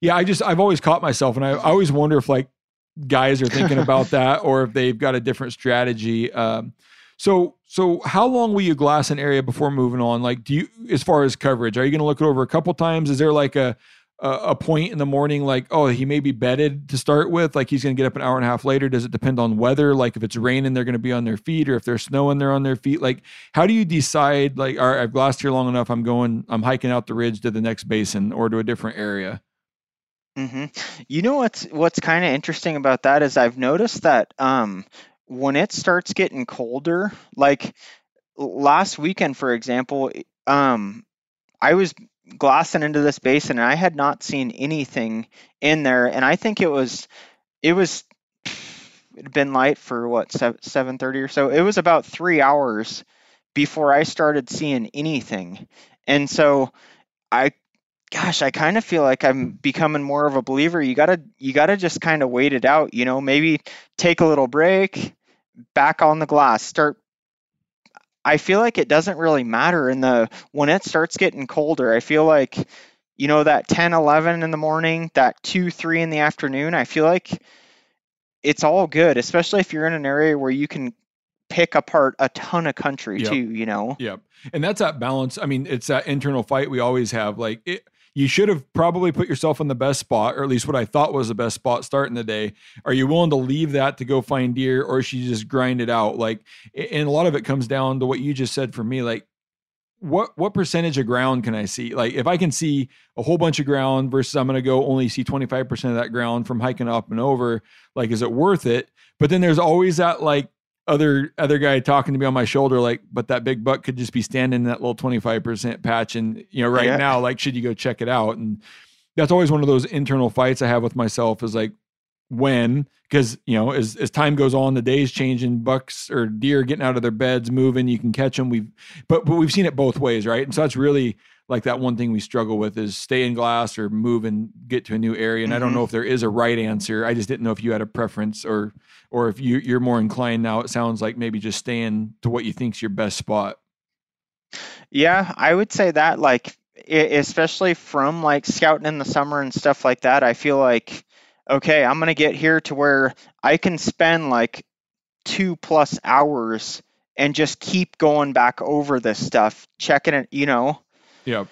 yeah, I just I've always caught myself, and I, I always wonder if like guys are thinking about that or if they've got a different strategy. Um, so, so how long will you glass an area before moving on? Like, do you, as far as coverage, are you going to look it over a couple times? Is there like a, a, point in the morning, like, oh, he may be bedded to start with, like he's going to get up an hour and a half later? Does it depend on weather? Like, if it's raining, they're going to be on their feet, or if there's snowing, they're on their feet. Like, how do you decide? Like, all right, I've glassed here long enough. I'm going. I'm hiking out the ridge to the next basin or to a different area. Hmm You know what's what's kind of interesting about that is I've noticed that um, when it starts getting colder, like last weekend, for example, um, I was glassing into this basin and I had not seen anything in there, and I think it was it was it had been light for what seven thirty or so. It was about three hours before I started seeing anything, and so I gosh, I kind of feel like I'm becoming more of a believer. You gotta you gotta just kind of wait it out, you know, maybe take a little break, back on the glass, start I feel like it doesn't really matter in the when it starts getting colder. I feel like you know, that 10, 11 in the morning, that 2, 3 in the afternoon, I feel like it's all good, especially if you're in an area where you can pick apart a ton of country Yep. too, you know. Yep. And that's that balance. I mean, it's that internal fight we always have. Like it, you should have probably put yourself in the best spot, or at least what I thought was the best spot starting the day. Are you willing to leave that to go find deer, or should you just grind it out? Like, and a lot of it comes down to what you just said for me. Like, what what percentage of ground can I see? Like, if I can see a whole bunch of ground versus I'm going to go only see 25 percent of that ground from hiking up and over. Like, is it worth it? But then there's always that like other other guy talking to me on my shoulder like but that big buck could just be standing in that little 25% patch and you know right Yeah. now like should you go check it out? And that's always one of those internal fights i have with myself is like when because you know as, as time goes on the days changing bucks or deer getting out of their beds moving you can catch them we've but but we've seen it both ways right? And so that's really like that one thing we struggle with is stay in glass or move and get to a new area. And i don't Mhm. know if there is a right answer. I just didn't know if you had a preference or or if you you're more inclined now it sounds like maybe just staying to what you think's your best spot. Yeah, I would say that like especially from like scouting in the summer and stuff like that, I feel like okay, I'm going to get here to where I can spend like 2 plus hours and just keep going back over this stuff, checking it, you know. yeah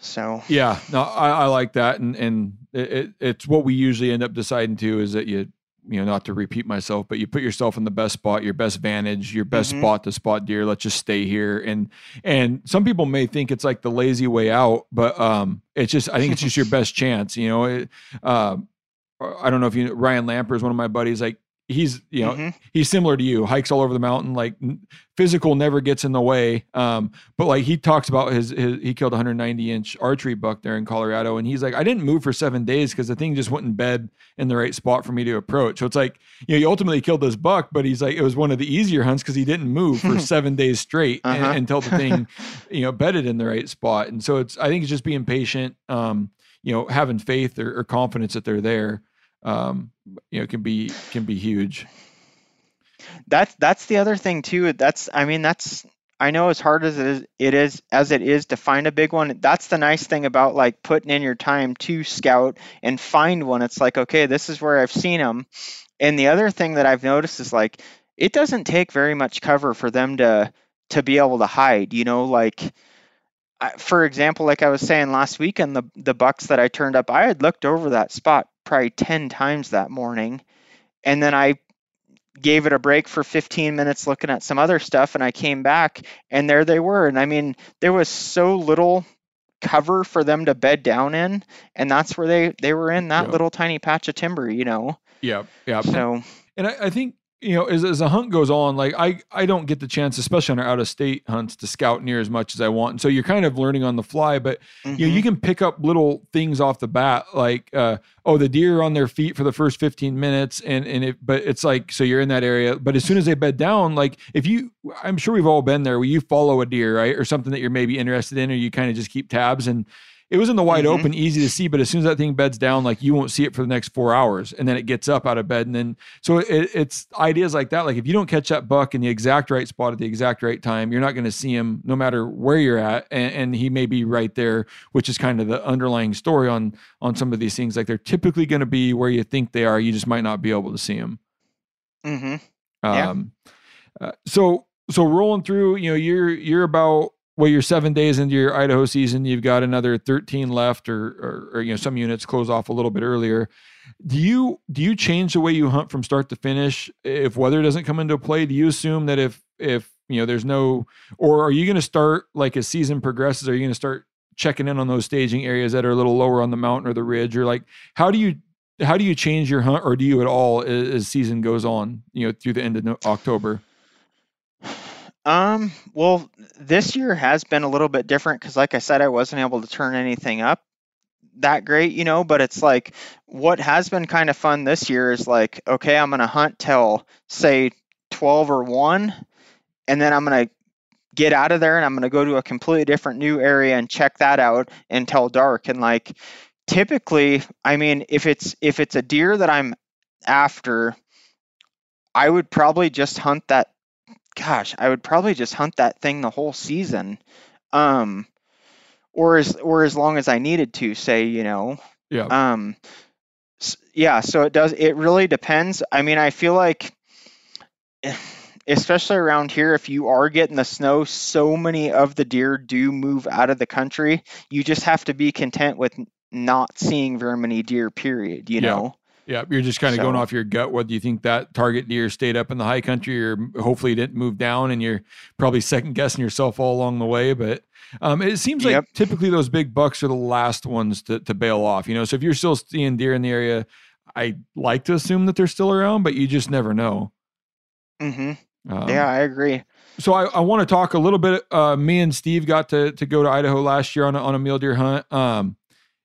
So, Yeah, no, I, I like that, and and it, it's what we usually end up deciding to is that you you know not to repeat myself, but you put yourself in the best spot, your best vantage, your best Mhm. spot to spot deer. Let's just stay here, and and some people may think it's like the lazy way out, but um, it's just I think it's just your best chance. You know, it, uh, I don't know if you Ryan Lamper is one of my buddies. Like he's you know mhm. he's similar to you hikes all over the mountain like physical never gets in the way um but like he talks about his, his he killed 190 inch archery buck there in colorado and he's like i didn't move for seven days because the thing just went in bed in the right spot for me to approach so it's like you know he ultimately killed this buck but he's like it was one of the easier hunts because he didn't move for seven days straight Uh-huh. until the thing you know bedded in the right spot and so it's i think it's just being patient um you know having faith or, or confidence that they're there um you know can be can be huge That's that's the other thing too. That's I mean that's I know as hard as it is, it is as it is to find a big one. That's the nice thing about like putting in your time to scout and find one. It's like okay, this is where I've seen them. And the other thing that I've noticed is like it doesn't take very much cover for them to to be able to hide. You know, like for example, like I was saying last weekend, the the bucks that I turned up, I had looked over that spot probably ten times that morning, and then I gave it a break for 15 minutes looking at some other stuff and I came back and there they were. And I mean there was so little cover for them to bed down in and that's where they they were in that Yeah. little tiny patch of timber you know? Yeah yeah so And I, I think you know as, as a hunt goes on, like I I don't get the chance, especially on our out of state hunts, to scout near as much as I want. And so you're kind of learning on the fly, but you know you mhm, can pick up little things off the bat, like uh, oh the deer are on their feet for the first 15 minutes, and and it but it's like so you're in that area, but as soon as they bed down, like if you I'm sure we've all been there where you follow a deer right or something that you're maybe interested in, or you kind of just keep tabs and. It was in the wide Mhm. open, easy to see, but as soon as that thing beds down, like you won't see it for the next four hours, and then it gets up out of bed, and then so it, it's ideas like that. Like if you don't catch that buck in the exact right spot at the exact right time, you're not going to see him no matter where you're at, and, and he may be right there, which is kind of the underlying story on on some of these things. Like they're typically going to be where you think they are, you just might not be able to see them. Mm-hmm. Yeah. Um, uh, so so rolling through, you know, you're you're about well, you're seven days into your Idaho season. You've got another 13 left, or, or or you know, some units close off a little bit earlier. Do you do you change the way you hunt from start to finish if weather doesn't come into play? Do you assume that if if you know there's no, or are you going to start like as season progresses? Are you going to start checking in on those staging areas that are a little lower on the mountain or the ridge, or like how do you how do you change your hunt, or do you at all as, as season goes on? You know, through the end of October. Um, well, this year has been a little bit different because, like I said, I wasn't able to turn anything up that great, you know. But it's like what has been kind of fun this year is like, okay, I'm gonna hunt till say 12 or 1, and then I'm gonna get out of there and I'm gonna go to a completely different new area and check that out until dark. And like typically, I mean, if it's if it's a deer that I'm after, I would probably just hunt that gosh, I would probably just hunt that thing the whole season. Um, or as or as long as I needed to. Say, you know, Yeah. um, yeah. So it does. It really depends. I mean, I feel like, especially around here, if you are getting the snow, so many of the deer do move out of the country. You just have to be content with not seeing very many deer. Period. You Yeah. know. Yeah, you're just kind of going off your gut. Whether you think that target deer stayed up in the high country or hopefully didn't move down, and you're probably second guessing yourself all along the way. But um, it seems like Yep. typically those big bucks are the last ones to, to bail off. You know, so if you're still seeing deer in the area, I like to assume that they're still around, but you just never know. hmm Um, yeah, I agree. so I, I want to talk a little bit. Uh, me and Steve got to to go to Idaho last year on a, on a mule deer hunt. Um,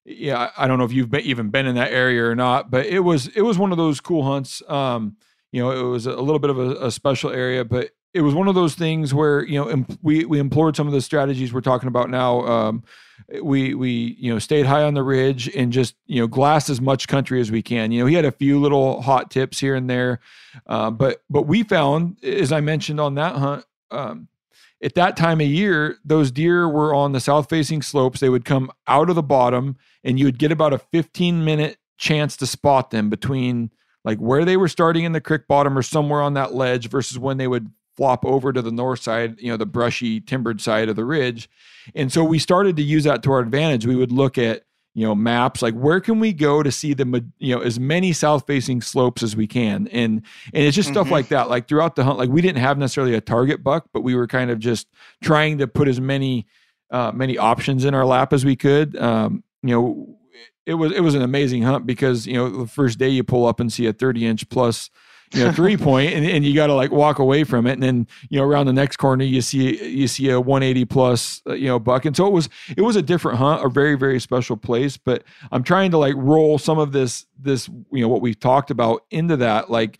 yeah, I don't know if you've been, even been in that area or not, but it was it was one of those cool hunts. Um, you know, it was a little bit of a, a special area, but it was one of those things where you know em- we we employed some of the strategies we're talking about now. Um, we we you know stayed high on the ridge and just you know glassed as much country as we can. You know, he had a few little hot tips here and there, uh, but but we found, as I mentioned on that hunt, um, at that time of year, those deer were on the south facing slopes. They would come out of the bottom, and you would get about a 15 minute chance to spot them between like where they were starting in the creek bottom or somewhere on that ledge versus when they would flop over to the north side, you know, the brushy timbered side of the ridge. And so we started to use that to our advantage. We would look at, you know, maps like where can we go to see the, you know, as many south facing slopes as we can. And, and it's just stuff Mhm. like that. Like throughout the hunt, like we didn't have necessarily a target buck, but we were kind of just trying to put as many, uh, many options in our lap as we could. Um, you know, it was, it was an amazing hunt because, you know, the first day you pull up and see a 30 inch plus, you know, three point and, and you got to like walk away from it. And then, you know, around the next corner, you see, you see a 180 plus, uh, you know, buck. And so it was, it was a different hunt, a very, very special place, but I'm trying to like roll some of this, this, you know, what we've talked about into that, like,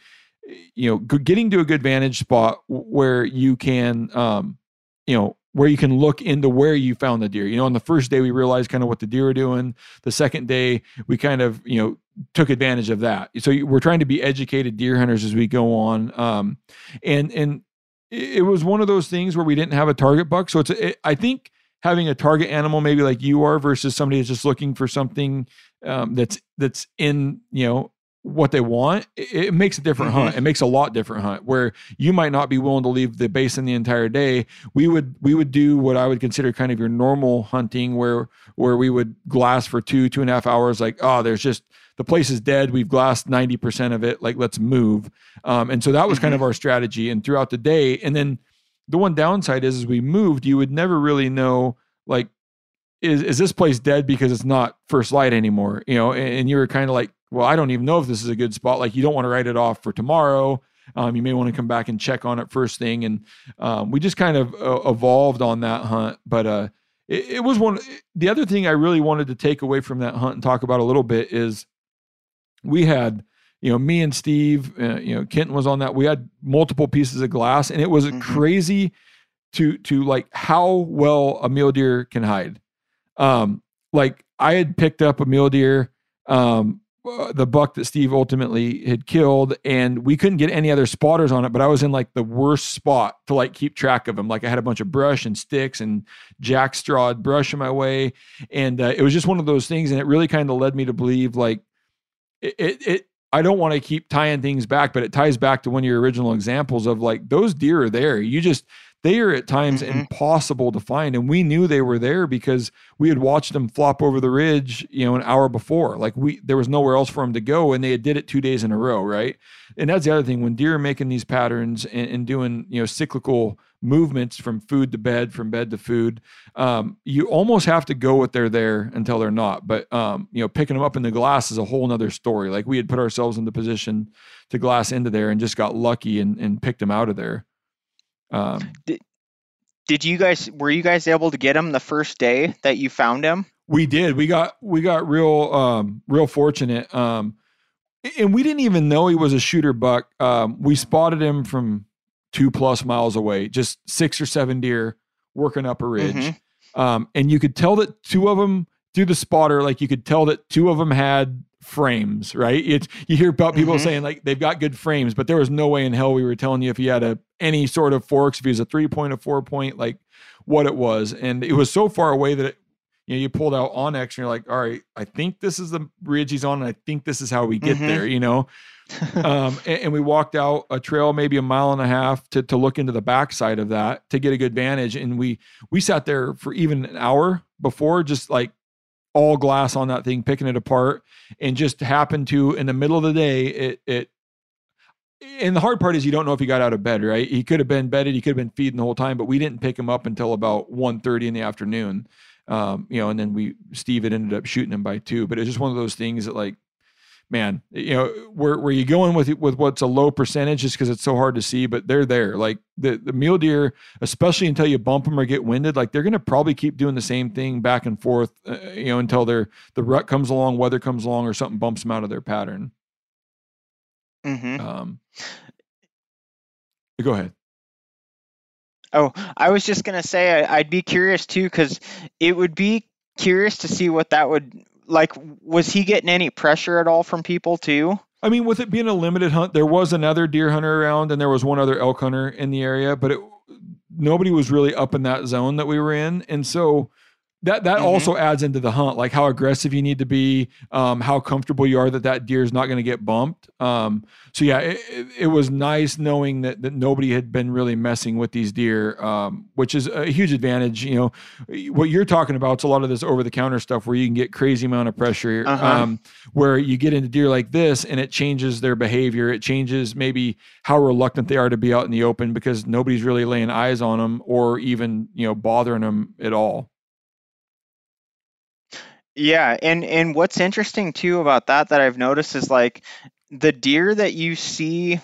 you know, getting to a good vantage spot where you can, um, you know, where you can look into where you found the deer. You know, on the first day we realized kind of what the deer are doing. The second day we kind of, you know, took advantage of that. So you- we're trying to be educated deer hunters as we go on. Um, and and it was one of those things where we didn't have a target buck. So it's it, I think having a target animal maybe like you are versus somebody that's just looking for something um, that's that's in you know what they want it, it makes a different Mhm. hunt it makes a lot different hunt where you might not be willing to leave the basin the entire day we would we would do what i would consider kind of your normal hunting where where we would glass for two two and a half hours like oh there's just the place is dead. We've glassed 90% of it. Like let's move. Um, and so that was kind of our strategy. And throughout the day and then the one downside is as we moved you would never really know like is is this place dead because it's not first light anymore? You know and, and you were kind of like well i don't even know if this is a good spot. Like you don't want to write it off for tomorrow. Um, you may want to come back and check on it first thing. And um, we just kind of uh, evolved on that hunt. But uh it, it was one the other thing i really wanted to take away from that hunt and talk about a little bit is we had you know me and steve uh, you know kenton was on that. We had multiple pieces of glass and it was Mhm. crazy to to like how well a mule deer can hide. Um like i had picked up a mule deer um uh, the buck that steve ultimately had killed and we couldn't get any other spotters on it but i was in like the worst spot to like keep track of him like i had a bunch of brush and sticks and jack strawed brush in my way and uh, it was just one of those things and it really kind of led me to believe like it, it, it I don't want to keep tying things back, but it ties back to one of your original examples of like those deer are there. You just they are at times Mhm. impossible to find, and we knew they were there because we had watched them flop over the ridge, you know, an hour before. Like we there was nowhere else for them to go, and they had did it two days in a row, right? And that's the other thing when deer are making these patterns and, and doing you know cyclical movements from food to bed, from bed to food, um, you almost have to go with they're there until they're not. But um, you know, picking them up in the glass is a whole nother story. Like we had put ourselves in the position to glass into there and just got lucky and, and picked them out of there. Um, Did you guys were you guys able to get him the first day that you found him? we did. We got we got real um, real fortunate. Um, and we didn't even know he was a shooter buck. Um, we spotted him from two plus miles away, just six or seven deer working up a ridge. Mhm. um, and you could tell that two of them through the spotter, like you could tell that two of them had frames, right? It's you hear about people Mhm. saying like they've got good frames, but there was no way in hell we were telling you if he had a any sort of forks, if he was a three point, a four point, like what it was, and it was so far away that it, you know, you pulled out onX and you're like, all right, I think this is the ridge he's on, and I think this is how we get Mhm. there, you know. Um, and, and we walked out a trail maybe a mile and a half to to look into the backside of that to get a good vantage. And we we sat there for even an hour before, just like all glass on that thing, picking it apart, and just happened to in the middle of the day, it it and the hard part is you don't know if he got out of bed, right? He could have been bedded, he could have been feeding the whole time, but we didn't pick him up until about 1.30 in the afternoon. Um, you know, and then we Steve had ended up shooting him by two. But it's just one of those things that like, man, you know, where where you going with with what's a low percentage just because it's so hard to see, but they're there. Like the the mule deer, especially until you bump them or get winded, like they're gonna probably keep doing the same thing back and forth, uh, you know, until they're the rut comes along, weather comes along, or something bumps them out of their pattern. hmm Um, go ahead. Oh, I was just gonna say I, I'd be curious too, because it would be curious to see what that would like. Was he getting any pressure at all from people too? I mean, with it being a limited hunt, there was another deer hunter around, and there was one other elk hunter in the area, but it, nobody was really up in that zone that we were in, and so that that Mhm. also adds into the hunt, like how aggressive you need to be, um, how comfortable you are that that deer is not going to get bumped. Um, so yeah, it, it, it was nice knowing that that nobody had been really messing with these deer, um, which is a huge advantage. You know, what you're talking about is a lot of this over the counter stuff where you can get crazy amount of pressure. Uh-huh. Um, where you get into deer like this and it changes their behavior. It changes maybe how reluctant they are to be out in the open because nobody's really laying eyes on them or even, you know, bothering them at all. Yeah, and and what's interesting too about that that I've noticed is like the deer that you see, it,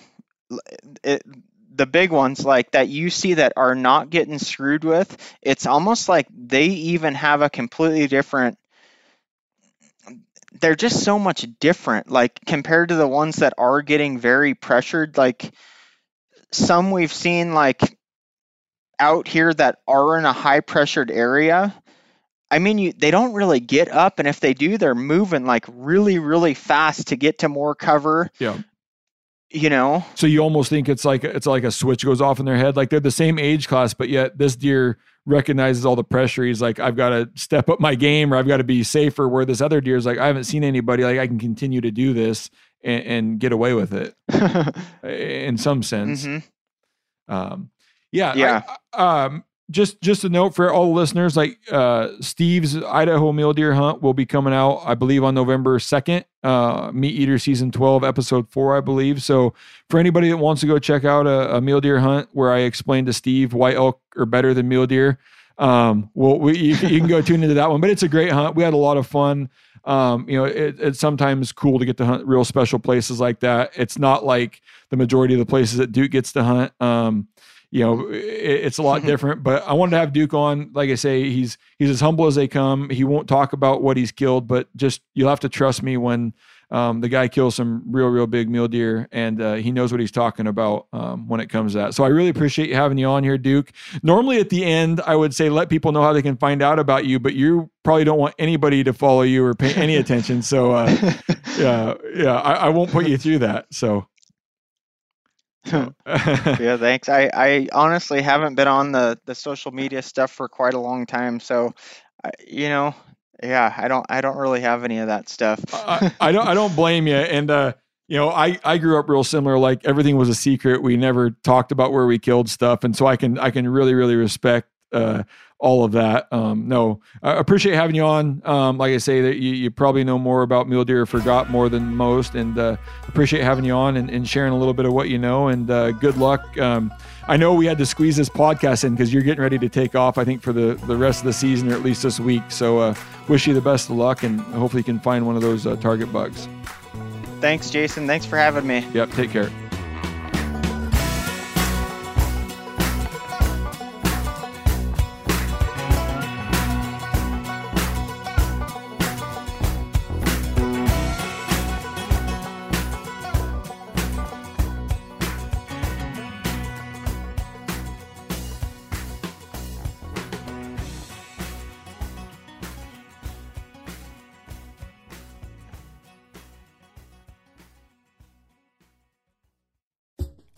eh, the big ones like that you see that are not getting screwed with. It's almost like they even have a completely different. They're just so much different, like compared to the ones that are getting very pressured. Like some we've seen like out here that are in a high pressured area I mean, you they don't really get up, and if they do, they're moving like really, really fast to get to more cover. Yeah. You know. So you almost think it's like it's like a switch goes off in their head. Like they're the same age class, but yet this deer recognizes all the pressure. He's like, I've got to step up my game or I've got to be safer. Where this other deer is like, I haven't seen anybody. Like I can continue to do this and, and get away with it in some sense. Mhm. Um, yeah, Yeah. I- um, just just a note for all the listeners, like uh, Steve's Idaho mule deer hunt will be coming out, I believe, on November second. Uh, MeatEater season twelve, episode four, I believe. So for anybody that wants to go check out a, a mule deer hunt where I explained to Steve why elk are better than mule deer, um, well, we, you, you can go tune into that one. But it's a great hunt. We had a lot of fun. Um, you know, it, it's sometimes cool to get to hunt real special places like that. It's not like the majority of the places that Duke gets to hunt. Um, you know, it, it's a lot different. But I wanted to have Duke on. Like I say, he's he's as humble as they come. He won't talk about what he's killed, but just you'll have to trust me when um, the guy kills some real, real big mule deer, and uh, he knows what he's talking about um, when it comes to that. So I really appreciate you having you on here, Duke. Normally at the end, I would say let people know how they can find out about you, but you probably don't want anybody to follow you or pay any attention. So uh, yeah, yeah, I, I won't put you through that. So. yeah, thanks. I, I honestly haven't been on the, the social media stuff for quite a long time, so I, you know, yeah, I don't I don't really have any of that stuff. I, I don't I don't blame you. And uh, you know, I I grew up real similar. Like everything was a secret. We never talked about where we killed stuff, and so I can I can really really respect uh, all of that. Um, no, I appreciate having you on. Um, like I say, that you, you probably know more about mule deer, forgot more than most, and uh, appreciate having you on and, and sharing a little bit of what you know. And uh, good luck. Um, I know we had to squeeze this podcast in because you're getting ready to take off. I think for the the rest of the season, or at least this week. So uh, wish you the best of luck, and hopefully you can find one of those uh, target bugs. Thanks, Jason. Thanks for having me. Yep. Take care.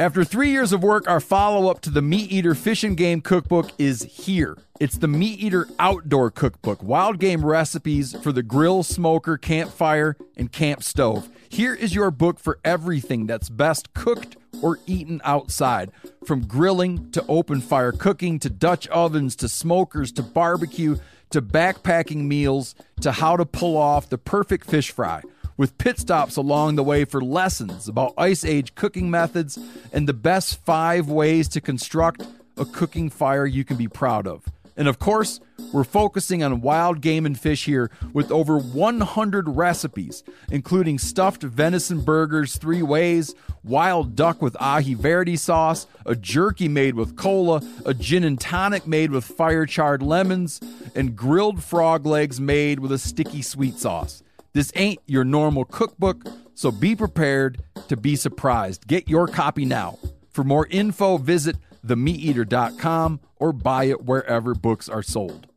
After three years of work, our follow up to the MeatEater Fish and Game Cookbook is here. It's the MeatEater Outdoor Cookbook, wild game recipes for the grill, smoker, campfire, and camp stove. Here is your book for everything that's best cooked or eaten outside. From grilling to open fire cooking to Dutch ovens to smokers to barbecue to backpacking meals to how to pull off the perfect fish fry with pit stops along the way for lessons about ice age cooking methods and the best five ways to construct a cooking fire you can be proud of. And of course, we're focusing on wild game and fish here with over 100 recipes, including stuffed venison burgers three ways, wild duck with aji verde sauce, a jerky made with cola, a gin and tonic made with fire charred lemons, and grilled frog legs made with a sticky sweet sauce. This ain't your normal cookbook, so be prepared to be surprised. Get your copy now. For more info, visit themeateater.com or buy it wherever books are sold.